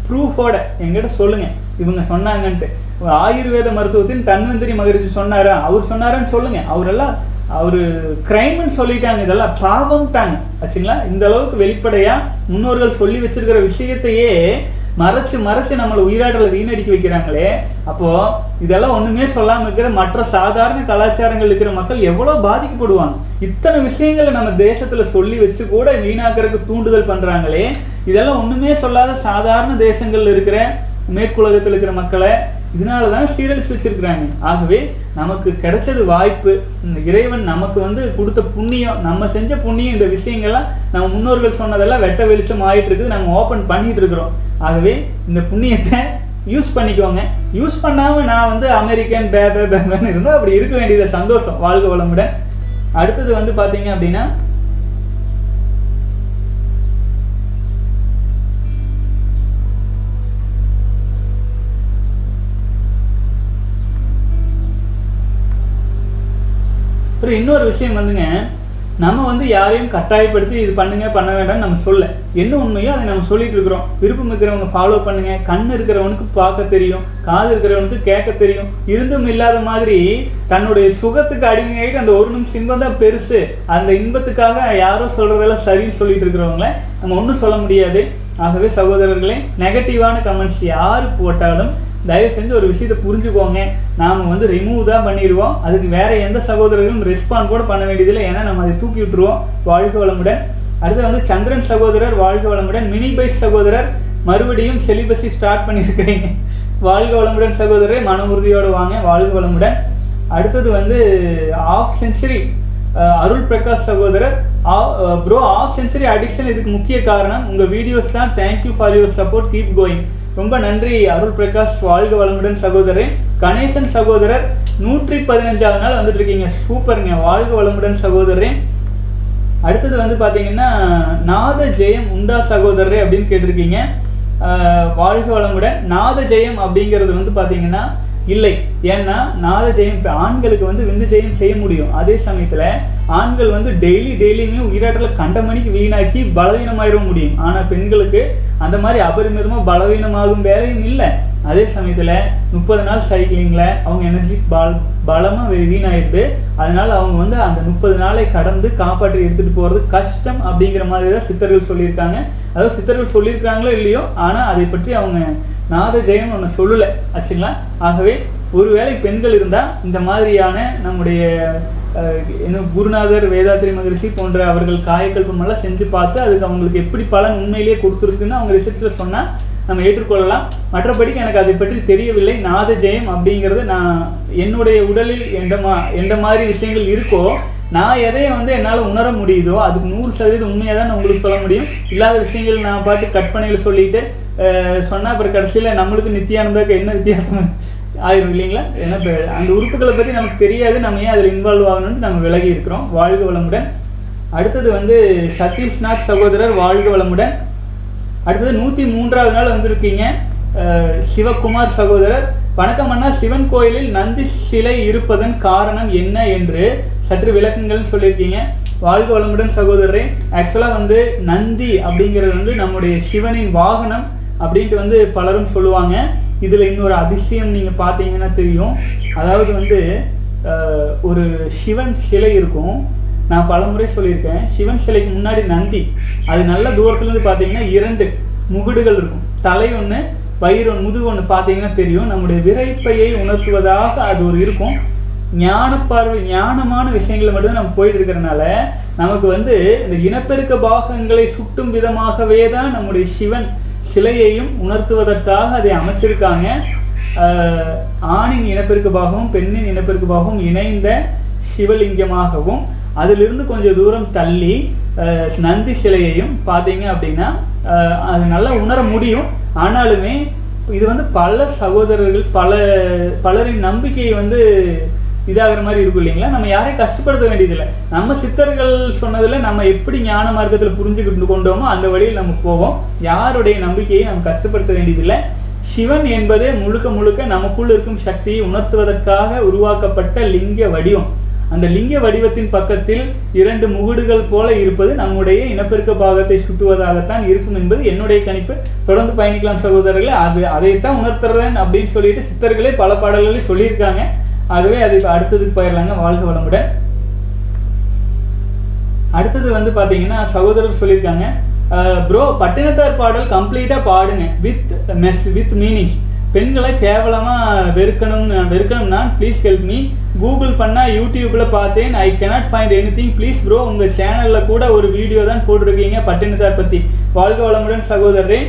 Speaker 1: ப்ரூஃபோட என்கிட்ட சொல்லுங்க. இவங்க சொன்னாங்கன்ட்டு. ஒரு ஆயுர்வேத மருத்துவத்தின் தன்வந்திரி மகரிஷி சொன்னாரா? அவர் சொன்னாரான்னு சொல்லுங்க. அவரெல்லாம் அவர் கிரைம்னு சொல்லிட்டாங்க. இதெல்லாம் பாவம்ட்டாங்க. ஆச்சுங்களா? இந்த அளவுக்கு வெளிப்படையா முன்னோர்கள் சொல்லி வச்சிருக்கிற விஷயத்தையே மறைச்சு மறைச்சு நம்மளை உயிராடலை வீணடிக்க வைக்கிறாங்களே அப்போ இதெல்லாம் ஒண்ணுமே சொல்லாம இருக்கிற மற்ற சாதாரண கலாச்சாரங்கள் இருக்கிற மக்கள் எவ்வளவு பாதிக்கப்படுவாங்க. இத்தனை விஷயங்களை நம்ம தேசத்துல சொல்லி வச்சு கூட வீணாக்கிறதுக்கு தூண்டுதல் பண்றாங்களே இதெல்லாம் ஒண்ணுமே சொல்லாத சாதாரண தேசங்கள்ல இருக்கிற மேற்குலகத்தில் இருக்கிற மக்களை இதனால தானே சீரழிச்சு வச்சிருக்கிறாங்க. ஆகவே நமக்கு கிடைச்சது வாய்ப்பு இந்த இறைவன் நமக்கு வந்து கொடுத்த புண்ணியம் நம்ம செஞ்ச புண்ணியம் இந்த விஷயங்கள்லாம் நம்ம முன்னோர்கள் சொன்னதெல்லாம் வெட்ட வெளிச்சம் ஆயிட்டு இருக்குது நம்ம ஓப்பன் பண்ணிட்டு இருக்கிறோம். ஆகவே இந்த புண்ணியத்தை யூஸ் பண்ணிக்கோங்க. யூஸ் பண்ணாமல் நான் வந்து அமெரிக்கன் பே பே பேன்னு இருந்தால் அப்படி இருக்க வேண்டியது சந்தோஷம் வாழ்க வளமுடன். அடுத்தது வந்து பார்த்தீங்க அப்படின்னா அப்புறம் இன்னொரு விஷயம் வந்துங்க. நம்ம வந்து யாரையும் கட்டாயப்படுத்தி இது பண்ணுங்க பண்ண வேண்டாம்னு நம்ம சொல்ல. என்ன உண்மையோ அதை நம்ம சொல்லிட்டு இருக்கிறோம். விருப்பம் இருக்கிறவங்க ஃபாலோ பண்ணுங்க. கண் இருக்கிறவனுக்கு பார்க்க தெரியும். காது இருக்கிறவனுக்கு கேட்க தெரியும். இருந்தும் இல்லாத மாதிரி தன்னுடைய சுகத்துக்கு அடிமையாயிட்டு அந்த ஒரு நிமிஷம் இன்பம் தான் பெருசு. அந்த இன்பத்துக்காக யாரோ சொல்றதெல்லாம் சரின்னு சொல்லிட்டு இருக்கிறவங்கள நம்ம ஒன்றும் சொல்ல முடியாது. ஆகவே சகோதரர்களே நெகட்டிவான கமெண்ட்ஸ் யார் போட்டாலும் தயவு செஞ்சு ஒரு விஷயத்தை புரிஞ்சுக்கோங்க. நாம் வந்து ரிமூவ் தான் பண்ணிடுவோம் அதுக்கு வேறு எந்த சகோதரர்களும் ரெஸ்பாண்ட் கூட பண்ண வேண்டியதில்லை. ஏன்னா நம்ம அதை தூக்கி விட்டுருவோம். வாழ்க வளமுடன். அடுத்து வந்து சந்திரன் சகோதரர் வாழ்க வளமுடன். மினி பைட் சகோதரர் மறுபடியும் செலிபஸி ஸ்டார்ட் பண்ணியிருக்கிறீங்க வாழ்க வளமுடன் சகோதரரை மன உறுதியோடு வாங்க. வாழ்க வளமுடன். அடுத்தது வந்து ஆஃப் சென்ச்சுரி அருள் பிரகாஷ் சகோதரர். ப்ரோ ஆஃப் சென்ச்சுரி அடிக்ஷன் இதுக்கு முக்கிய காரணம் உங்கள் வீடியோஸ் தான். Thank you for your support keep going ரொம்ப நன்றி அருள் பிரகாஷ். வாழ்க வளமுடன் சகோதரன் கணேசன் சகோதரர் நூற்றி பதினஞ்சாவது நாள் வந்துட்டு இருக்கீங்க சூப்பருங்க. வாழ்க வளமுடன் சகோதரன் அடுத்தது வந்து பார்த்தீங்கன்னா நாத ஜெயம் உண்டா சகோதரரே அப்படின்னு கேட்டிருக்கீங்க. வாழ்க வளமுடன். நாத ஜெயம் அப்படிங்கிறது வந்து பார்த்தீங்கன்னா இல்லை. ஏன்னா நாத ஜெயம் இப்போ ஆண்களுக்கு வந்து விந்து ஜெயம் செய்ய முடியும். அதே சமயத்தில் ஆண்கள் வந்து டெய்லி டெய்லியுமே உயிராட்டல கண்ட மணிக்கு வீணாக்கி பலவீனமாயிட முடியும். ஆனால் பெண்களுக்கு அந்த மாதிரி அபரிமிதமாக பலவீனமாகும் வேலையும் இல்லை. அதே சமயத்தில் முப்பது நாள் சைக்கிளிங்கில் அவங்க எனர்ஜி பல் பலமாக வீ- வீணாயிருது அவங்க வந்து அந்த முப்பது நாளை கடந்து காப்பாற்றி எடுத்துகிட்டு போகிறது கஷ்டம் அப்படிங்கிற மாதிரி தான் சித்தர்கள் சொல்லியிருக்காங்க. அதாவது சித்தர்கள் சொல்லியிருக்காங்களோ இல்லையோ ஆனால் அதை பற்றி அவங்க நாத ஜெயம் ஒன்று சொல்லலை ஆச்சுங்களா? ஆகவே ஒருவேளை பெண்கள் இருந்தால் இந்த மாதிரியான நம்முடைய என்ன குருநாதர் வேதாத்திரி மகரிஷி போன்ற அவர்கள் காயக்கல்பம் எல்லாம் செஞ்சு பார்த்து அதுக்கு அவங்களுக்கு எப்படி பலன் உண்மையிலேயே கொடுத்துருக்குன்னு அவங்க ரிசர்ச்சில் சொன்னால் நம்ம ஏற்றுக்கொள்ளலாம். மற்றபடிக்கு எனக்கு அதை பற்றி தெரியவில்லை. நாத ஜெயம் அப்படிங்கிறது நான் என்னுடைய உடலில் எந்த மா எந்த மாதிரி விஷயங்கள் இருக்கோ நான் எதையை வந்து என்னால் உணர முடியுதோ அதுக்கு நூறு சதவீதம் உண்மையாக தான் நான் உங்களுக்கு சொல்ல முடியும். இல்லாத விஷயங்கள் நான் பாட்டு கற்பனையில் சொல்லிட்டு சொன்னால் அப்புறம் கடைசியில் நம்மளுக்கு நித்தியானந்தாக்கு என்ன வித்தியாசம்? ஆயிரும் இல்லைங்களா? ஏன்னா அந்த உறுப்புகளை பற்றி நமக்கு தெரியாது. நம்ம ஏன் அதில் இன்வால்வ் ஆகணும்னு நம்ம விலகி இருக்கிறோம். வாழ்க வளமுடன். அடுத்தது வந்து சதீஷ்நாத் சகோதரர் வாழ்க வளமுடன். அடுத்தது நூற்றி மூன்றாவது நாள் வந்திருக்கீங்க. சிவகுமார் சகோதரர். வணக்கம் அண்ணா. சிவன் கோயிலில் நந்தி சிலை இருப்பதன் காரணம் என்ன என்று சற்று விளக்குங்கள்னு சொல்லியிருக்கீங்க. வாழ்க வளமுடன் சகோதரரே. ஆக்சுவலாக வந்து நந்தி அப்படிங்கிறது வந்து நம்முடைய சிவனின் வாகனம். அப்படின்ட்டு வந்து பலரும் சொல்லுவாங்க. இதில் இன்னொரு அதிசயம் நீங்கள் பார்த்தீங்கன்னா தெரியும். அதாவது வந்து ஒரு சிவன் சிலை இருக்கும். நான் பலமுறை சொல்லியிருக்கேன். சிவன் சிலைக்கு முன்னாடி நந்தி. அது நல்ல தூரத்துலேருந்து பார்த்தீங்கன்னா இரண்டு முகுடுகள் இருக்கும். தலை ஒன்று வயிறு ஒன்று முதுகு ஒன்று பார்த்தீங்கன்னா தெரியும். நம்முடைய விரைப்பையை உணர்த்துவதாக அது ஒரு இருக்கும். ஞான பார்வை ஞானமான விஷயங்களை மட்டும் நம்ம போயிட்டு இருக்கிறனால நமக்கு வந்து இந்த இனப்பெருக்க பாகங்களை சுட்டும் விதமாகவே தான் நம்முடைய சிவன் சிலையையும் உணர்த்துவதற்காக அதை அமைச்சிருக்காங்க. ஆணின் இனப்பெருக்குபாகவும் பெண்ணின் இனப்பெருக்குபாகவும் இணைந்த சிவலிங்கமாகவும் அதிலிருந்து கொஞ்சம் தூரம் தள்ளி நந்தி சிலையையும் பார்த்தீங்க அப்படின்னா அது நல்லா உணர முடியும். ஆனாலுமே இது வந்து பல சகோதரர்கள் பல பலரின் நம்பிக்கையை வந்து இதாகிற மாதிரி இருக்கும் இல்லைங்களா? நம்ம யாரையும் கஷ்டப்படுத்த வேண்டியதில்லை. நம்ம சித்தர்கள் சொன்னதில் நம்ம எப்படி ஞான மார்க்கத்தில் புரிஞ்சுக்கிட்டு கொண்டோமோ அந்த வழியில் நம்ம போவோம். யாருடைய நம்பிக்கையை நம்ம கஷ்டப்படுத்த வேண்டியதில்லை. சிவன் என்பது முழுக்க முழுக்க நமக்குள் இருக்கும் சக்தியை உணர்த்துவதற்காக உருவாக்கப்பட்ட லிங்க வடிவம். அந்த லிங்க வடிவத்தின் பக்கத்தில் இரண்டு முகுடுகள் போல இருப்பது நம்முடைய இனப்பெருக்க பாகத்தை சுட்டுவதாகத்தான் இருக்கும் என்பது என்னுடைய கணிப்பு. தொடர்ந்து பயணிக்கலாம் சகோதரர்களே அது அதைத்தான் உணர்த்துறேன் அப்படின்னு சொல்லிட்டு சித்தர்களே பல பாடல்களில் சொல்லியிருக்காங்க. அதுவே அது இப்போ அடுத்ததுக்கு போயிடலாங்க வாழ்க வளமுடன். அடுத்தது வந்து பார்த்தீங்கன்னா சகோதரர் சொல்லியிருக்காங்க ப்ரோ பட்டினத்தார் பாடல் கம்ப்ளீட்டாக பாடுங்க. வித் மெஸ் வித் மீனிங்ஸ் பெண்களை கேவலமாக வெறுக்கணும் வெறுக்கணும்னா ப்ளீஸ் ஹெல்ப் மீ கூகுள் பண்ணால் யூடியூப்பில் பார்த்தேன். I cannot find anything please bro உங்கள் சேனலில் கூட ஒரு வீடியோ தான் போட்டிருக்கீங்க பட்டினத்தார் பற்றி வாழ்க வளமுடன் சகோதரரே.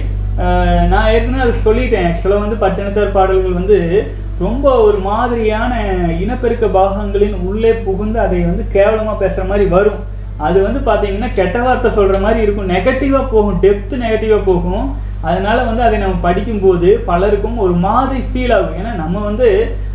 Speaker 1: நான் ஏற்கனவே அதுக்கு சொல்லிட்டேன். ஆக்சுவலாக வந்து பட்டினத்தார் பாடல்கள் வந்து ரொம்ப ஒரு மாதிரியான இனப்பெருக்க பாகங்களின் உள்ளே புகுந்து அதை வந்து கேவலமாக பேசுகிற மாதிரி வரும். அது வந்து பார்த்தீங்கன்னா கெட்ட வார்த்தை சொல்கிற மாதிரி இருக்கும். நெகட்டிவாக போகும். டெப்த் நெகட்டிவாக போகும். அதனால வந்து அதை நம்ம படிக்கும்போது பலருக்கும் ஒரு மாதிரி ஃபீல் ஆகும். ஏன்னா நம்ம வந்து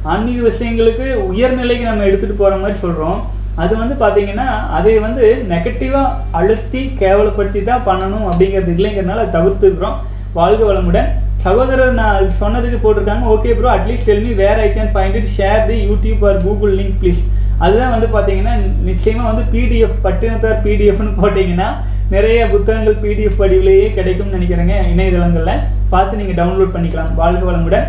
Speaker 1: ஆன்மீக விஷயங்களுக்கு உயர்நிலைக்கு நம்ம எடுத்துகிட்டு போகிற மாதிரி சொல்கிறோம் அது வந்து பார்த்தீங்கன்னா அதை வந்து நெகட்டிவாக அழுத்தி கேவலப்படுத்தி தான் பண்ணணும் அப்படிங்கிறது இல்லைங்கிறதுனால தவிர்த்துக்கிறோம். வாழ்க வளமுடன். சகோதரர் நான் சொன்னதுக்கு போட்டிருக்காங்க. Okay bro at least tell me where I can find it share the YouTube or Google link please அதுதான் வந்து பார்த்தீங்கன்னா நிச்சயமாக வந்து பிடிஎஃப் பட்டினத்தார் பிடிஎஃப்னு போட்டிங்கன்னா நிறைய புத்தகங்கள் பிடிஎஃப் வடிவிலேயே கிடைக்கும்னு நினைக்கிறேங்க இணையதளங்களில். பார்த்து நீங்கள் டவுன்லோட் பண்ணிக்கலாம். வாழ்க வளமுடன்.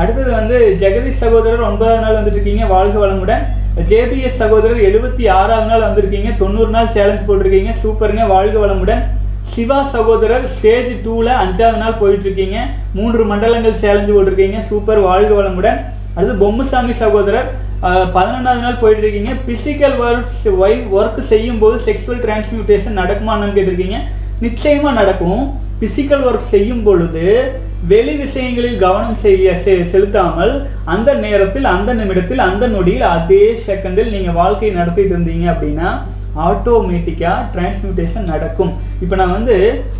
Speaker 1: அடுத்தது வந்து ஜெகதீஷ் சகோதரர் ஒன்பதாவது நாள் வந்துட்டுருக்கீங்க வாழ்க வளமுடன். ஜேபிஎஸ் சகோதரர் எழுபத்தி ஆறாவது நாள் வந்திருக்கீங்க. தொண்ணூறு நாள் சேலஞ்ச் போட்டிருக்கீங்க. சூப்பருங்க வாழ்க வளமுடன். சிவா சகோதரர் ஸ்டேஜ் டூவில் அஞ்சாவது நாள் போயிட்டுருக்கீங்க. மூன்று மண்டலங்கள் சேலஞ்சு போட்டிருக்கீங்க சூப்பர் வாழ்க வளமுடன். அடுத்து பொம்முசாமி சகோதரர் பதினொன்றாவது நாள் போயிட்டு இருக்கீங்க பிசிக்கல் ஒர்க் ஒய் ஒர்க் செய்யும் போது செக்ஸுவல் டிரான்ஸ்மியூட்டேஷன் நடக்குமான்னு கேட்டிருக்கீங்க. நிச்சயமாக நடக்கும். பிசிக்கல் ஒர்க் செய்யும் பொழுது வெளி விஷயங்களில் கவனம் செய்ய செ- செலுத்தாமல் அந்த நேரத்தில் அந்த நிமிடத்தில் அந்த நொடியில் அதே செகண்டில் நீங்கள் வாழ்க்கையை நடத்திட்டு இருந்தீங்க அப்படின்னா ஆட்டோமேட்டிக்காக டிரான்ஸ்மியூட்டேஷன் நடக்கும். இப்போ நான் வந்து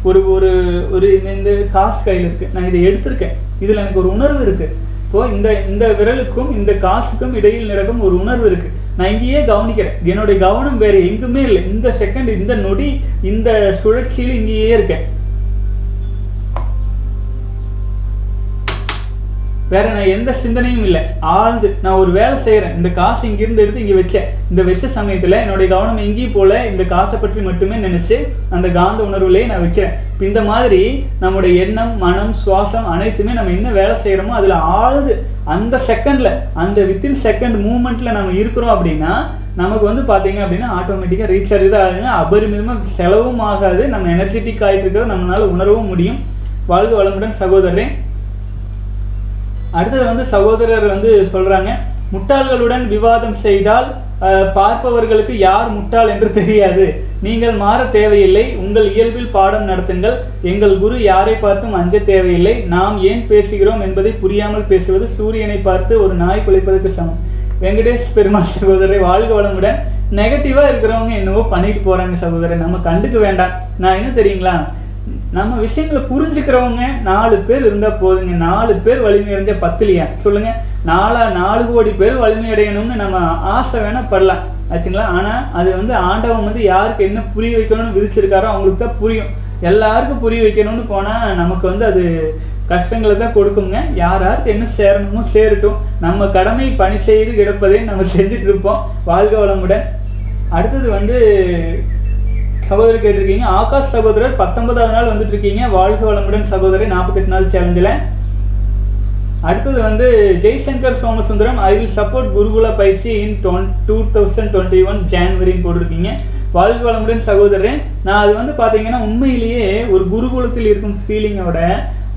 Speaker 1: ஒரு ஒரு ஒரு இந்த இந்த காசு கையில் இருக்குது நான் இதை எடுத்திருக்கேன். இதில் எனக்கு ஒரு உணர்வு இருக்குது இப்போ இந்த இந்த விரலுக்கும் இந்த காசுக்கும் இடையில் நடக்கும் ஒரு உணர்வு இருக்குது நான் இங்கேயே கவனிக்கிறேன். என்னுடைய கவனம் வேறு எங்குமே இல்லை. இந்த செகண்ட் இந்த நொடி இந்த சுழற்சியில் இங்கேயே இருக்கேன். வேற நான் எந்த சிந்தனையும் இல்லை. ஆழ்ந்து நான் ஒரு வேலை செய்கிறேன் இந்த காசு இங்கிருந்து எடுத்து இங்கே வச்சேன். இந்த வச்ச சமயத்தில் என்னுடைய கவனம் எங்கேயும் போல இந்த காசை பற்றி மட்டுமே நினச்சி அந்த காந்த உணர்வுலேயே நான் வைக்கிறேன். இப்போ இந்த மாதிரி நம்முடைய எண்ணம் மனம் சுவாசம் அனைத்துமே நம்ம என்ன வேலை செய்கிறோமோ அதில் ஆழ்ந்து அந்த செகண்டில் அந்த வித்தின் செகண்ட் மூமெண்ட்டில் நம்ம இருக்கிறோம் அப்படின்னா நமக்கு வந்து பார்த்தீங்க அப்படின்னா ஆட்டோமேட்டிக்காக ரீசார்ஜ் தான் ஆகுங்க அபரிமிதமாக செலவும் ஆகாது. நம்ம எனர்ஜெட்டிக் ஆகிட்டு இருக்கிறத நம்மளால் உணரவும் முடியும். வாழ்க வளமுடன் சகோதரரே. அடுத்தது வந்து சகோதரர் வந்து சொல்கிறாங்க முட்டாள்களுடன் விவாதம் செய்தால் பார்ப்பவர்களுக்கு யார் முட்டாள் என்று தெரியாது. நீங்கள் மாற தேவையில்லை உங்கள் இயல்பில் பாடம் நடத்துங்கள். எங்கள் குரு யாரை பார்த்தும் அஞ்ச தேவையில்லை. நாம் ஏன் பேசுகிறோம் என்பதை புரியாமல் பேசுவது சூரியனை பார்த்து ஒரு நாய் குலைப்பதற்கு சமம். வெங்கடேஷ் பெருமாள் சகோதரரை வாழ்க வளமுடன். நெகட்டிவாக இருக்கிறவங்க என்னவோ பண்ணிட்டு போகிறாங்க சகோதரர். நம்ம கண்டுக்க வேண்டாம். நான் என்ன தெரியுங்களா? நம்ம விஷயங்களை புரிஞ்சுக்கிறவங்க நாலு பேர் இருந்தால் போதுங்க. நாலு பேர் வலிமை அடைஞ்ச பத்துலையா? சொல்லுங்க. நாலா நாலு கோடி பேர் வலிமை அடையணும்னு நம்ம ஆசை வேணால் படலாம். ஆச்சுங்களா? ஆனால் அது வந்து ஆண்டவன் வந்து யாருக்கு என்ன புரிய வைக்கணும்னு விதிச்சிருக்காரோ அவங்களுக்கு தான் புரியும். எல்லாருக்கும் புரிய வைக்கணும்னு போனால் நமக்கு வந்து அது கஷ்டங்களை தான் கொடுக்குங்க. யார் யாருக்கு என்ன சேரணுமோ சேரட்டும். நம்ம கடமை பணி செய்து கிடப்பதே நம்ம செஞ்சுட்டு இருப்போம். வாழ்க வளமுடன். அடுத்தது வந்து சகோதரர் கேட்டிருக்கீங்க. ஆகாஷ் சகோதரர் பத்தொன்பதாவது நாள் வந்துட்டு இருக்கீங்க வாழ்க வளமுடன் சகோதரர் நாற்பத்தெட்டு நாள் சேலஞ்சில். அடுத்தது வந்து Jaishankar Somasundaram I will support குருகுல பயிற்சி in two thousand twenty one ஜான்வரின்னு போட்டிருக்கீங்க. வாழ்க வளமுடன் சகோதரன் நான் அது வந்து பார்த்தீங்கன்னா உண்மையிலேயே ஒரு குருகுலத்தில் இருக்கும் ஃபீலிங்கோட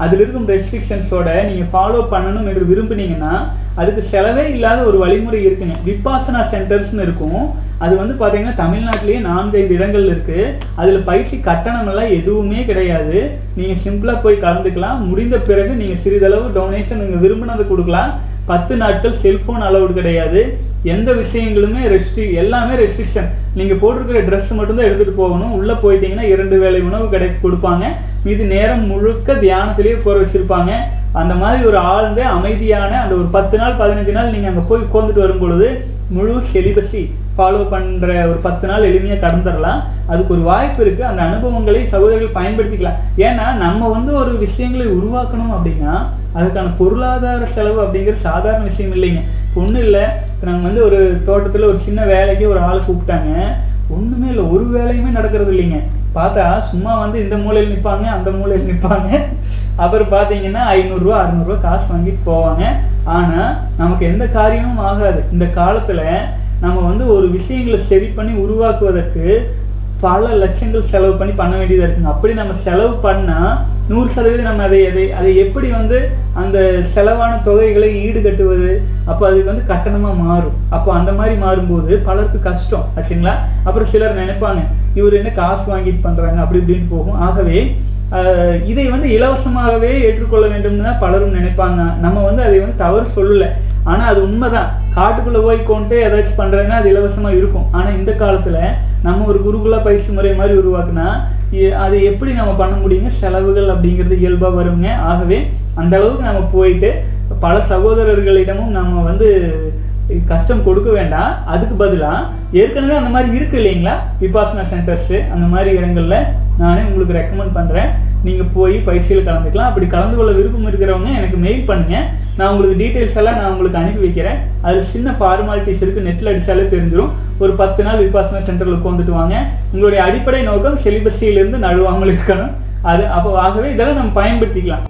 Speaker 1: அதில் இருக்கும் ரெஸ்ட்ரிக்ஷன்ஸோட நீங்கள் ஃபாலோ பண்ணணும் என்று விரும்புனீங்கன்னா அதுக்கு செலவே இல்லாத ஒரு வழிமுறை இருக்குங்க. விபாசனா சென்டர்ஸ்னு இருக்கும். அது வந்து பார்த்தீங்கன்னா தமிழ்நாட்டிலேயே நான்கைந்து இடங்கள் இருக்குது அதில் பயிற்சி கட்டணமெல்லாம் எதுவுமே கிடையாது. நீங்கள் சிம்பிளாக போய் கலந்துக்கலாம். முடிந்த பிறகு நீங்கள் சிறிதளவு டொனேஷன் நீங்கள் விரும்பினதை கொடுக்கலாம். பத்து நாட்கள் செல்ஃபோன் அலௌடு கிடையாது. எந்த விஷயங்களுமே ரெஸ்ட்ரி எல்லாமே ரெஸ்ட்ரிக்ஷன் நீங்கள் போட்டிருக்கிற ட்ரெஸ் மட்டும்தான் எடுத்துகிட்டு போகணும். உள்ளே போயிட்டீங்கன்னா இரண்டு வேளை உணவு கிடை கொடுப்பாங்க. மீது நேரம் முழுக்க தியானத்திலேயே உட்கார வச்சுருப்பாங்க. அந்த மாதிரி ஒரு ஆழ்ந்த அமைதியான அந்த ஒரு பத்து நாள் பதினஞ்சு நாள் நீங்கள் அங்கே போய் உட்காந்துட்டு வரும் பொழுது முழு செலிபஸி ஃபாலோ பண்ணுற ஒரு பத்து நாள் எளிமையாக கடந்துடலாம் அதுக்கு ஒரு வாய்ப்பு இருக்குது அந்த அனுபவங்களை சகோதரிகள் பயன்படுத்திக்கலாம். ஏன்னா நம்ம வந்து ஒரு விஷயங்களை உருவாக்கணும் அப்படின்னா அதுக்கான பொருளாதார செலவு அப்படிங்கிற சாதாரண விஷயம் இல்லைங்க. ஒன்றும் இல்லை. இப்போ நாங்கள் வந்து ஒரு தோட்டத்தில் ஒரு சின்ன வேலைக்கு ஒரு ஆளை கூப்பிட்டாங்க. ஒன்றுமே இல்லை. ஒரு வேலையுமே நடக்கிறது இல்லைங்க. பார்த்தா சும்மா வந்து இந்த மூலையில் நிற்பாங்க அந்த மூலையில் நிற்பாங்க அப்புறம் பார்த்தீங்கன்னா ஐநூறுரூவா அறநூறுவா காசு வாங்கிட்டு போவாங்க. ஆனால் நமக்கு எந்த காரியமும் ஆகாது. இந்த காலத்தில் நம்ம வந்து ஒரு விஷயங்களை சரி பண்ணி உருவாக்குவதற்கு பல லட்சங்கள் செலவு பண்ணி பண்ண வேண்டியதாக இருக்குங்க. அப்படி நம்ம செலவு பண்ணால் நூறு சதவீதம் நம்ம அதை அதை அதை எப்படி வந்து அந்த செலவான தொகைகளை ஈடுகட்டுவது? அப்போ அது வந்து கட்டணமாக மாறும். அப்போ அந்த மாதிரி மாறும்போது பலருக்கு கஷ்டம். ஆச்சுங்களா? அப்புறம் சிலர் நினைப்பாங்க இவர் என்ன காசு வாங்கிட்டு பண்ணுறாங்க அப்படி இப்படின்னு போகும். ஆகவே இதை வந்து இலவசமாகவே ஏற்றுக்கொள்ள வேண்டும் தான் பலரும் நினைப்பாங்க. நம்ம வந்து அதை வந்து தவறு சொல்லலை. ஆனால் அது உண்மைதான். காட்டுக்குள்ளே போய் கொண்டு ஏதாச்சும் பண்ணுறதுன்னா அது இலவசமாக இருக்கும். ஆனால் இந்த காலத்தில் நம்ம ஒரு குருகுல பயிற்சி முறை மாதிரி உருவாக்குனா இ- அதை எப்படி நம்ம பண்ண முடியுங்க? செலவுகள் அப்படிங்கிறது இயல்பாக வருங்க. ஆகவே அந்த அளவுக்கு நம்ம போயிட்டு பல சகோதரர்களிடமும் நம்ம வந்து கஷ்டம் கொடுக்க வேண்டாம். அதுக்கு பதிலாக ஏற்கனவே அந்த மாதிரி இருக்கு இல்லைங்களா? விபாசனா சென்டர்ஸு அந்த மாதிரி இடங்களில் நானே உங்களுக்கு ரெக்கமெண்ட் பண்ணுறேன் நீங்கள் போய் பயிற்சியில் கலந்துக்கலாம். அப்படி கலந்து கொள்ள விருப்பம் இருக்கிறவங்க எனக்கு மெயில் பண்ணுங்கள் நான் உங்களுக்கு டீட்டெயில்ஸ் எல்லாம் நான் உங்களுக்கு அனுப்பி வைக்கிறேன். அது சின்ன ஃபார்மாலிட்டிஸ் இருக்குது நெட்டில் அடித்தாலே தெரிஞ்சிடும் ஒரு பத்து நாள் விபாசனா சென்டரில் உட்காந்துட்டு வாங்க. உங்களுடைய அடிப்படை நோக்கம் செலிபஸியிலிருந்து நழுவாமல் இருக்கணும். அது அப்போ ஆகவே இதெல்லாம் நம்ம பயன்படுத்திக்கலாம்.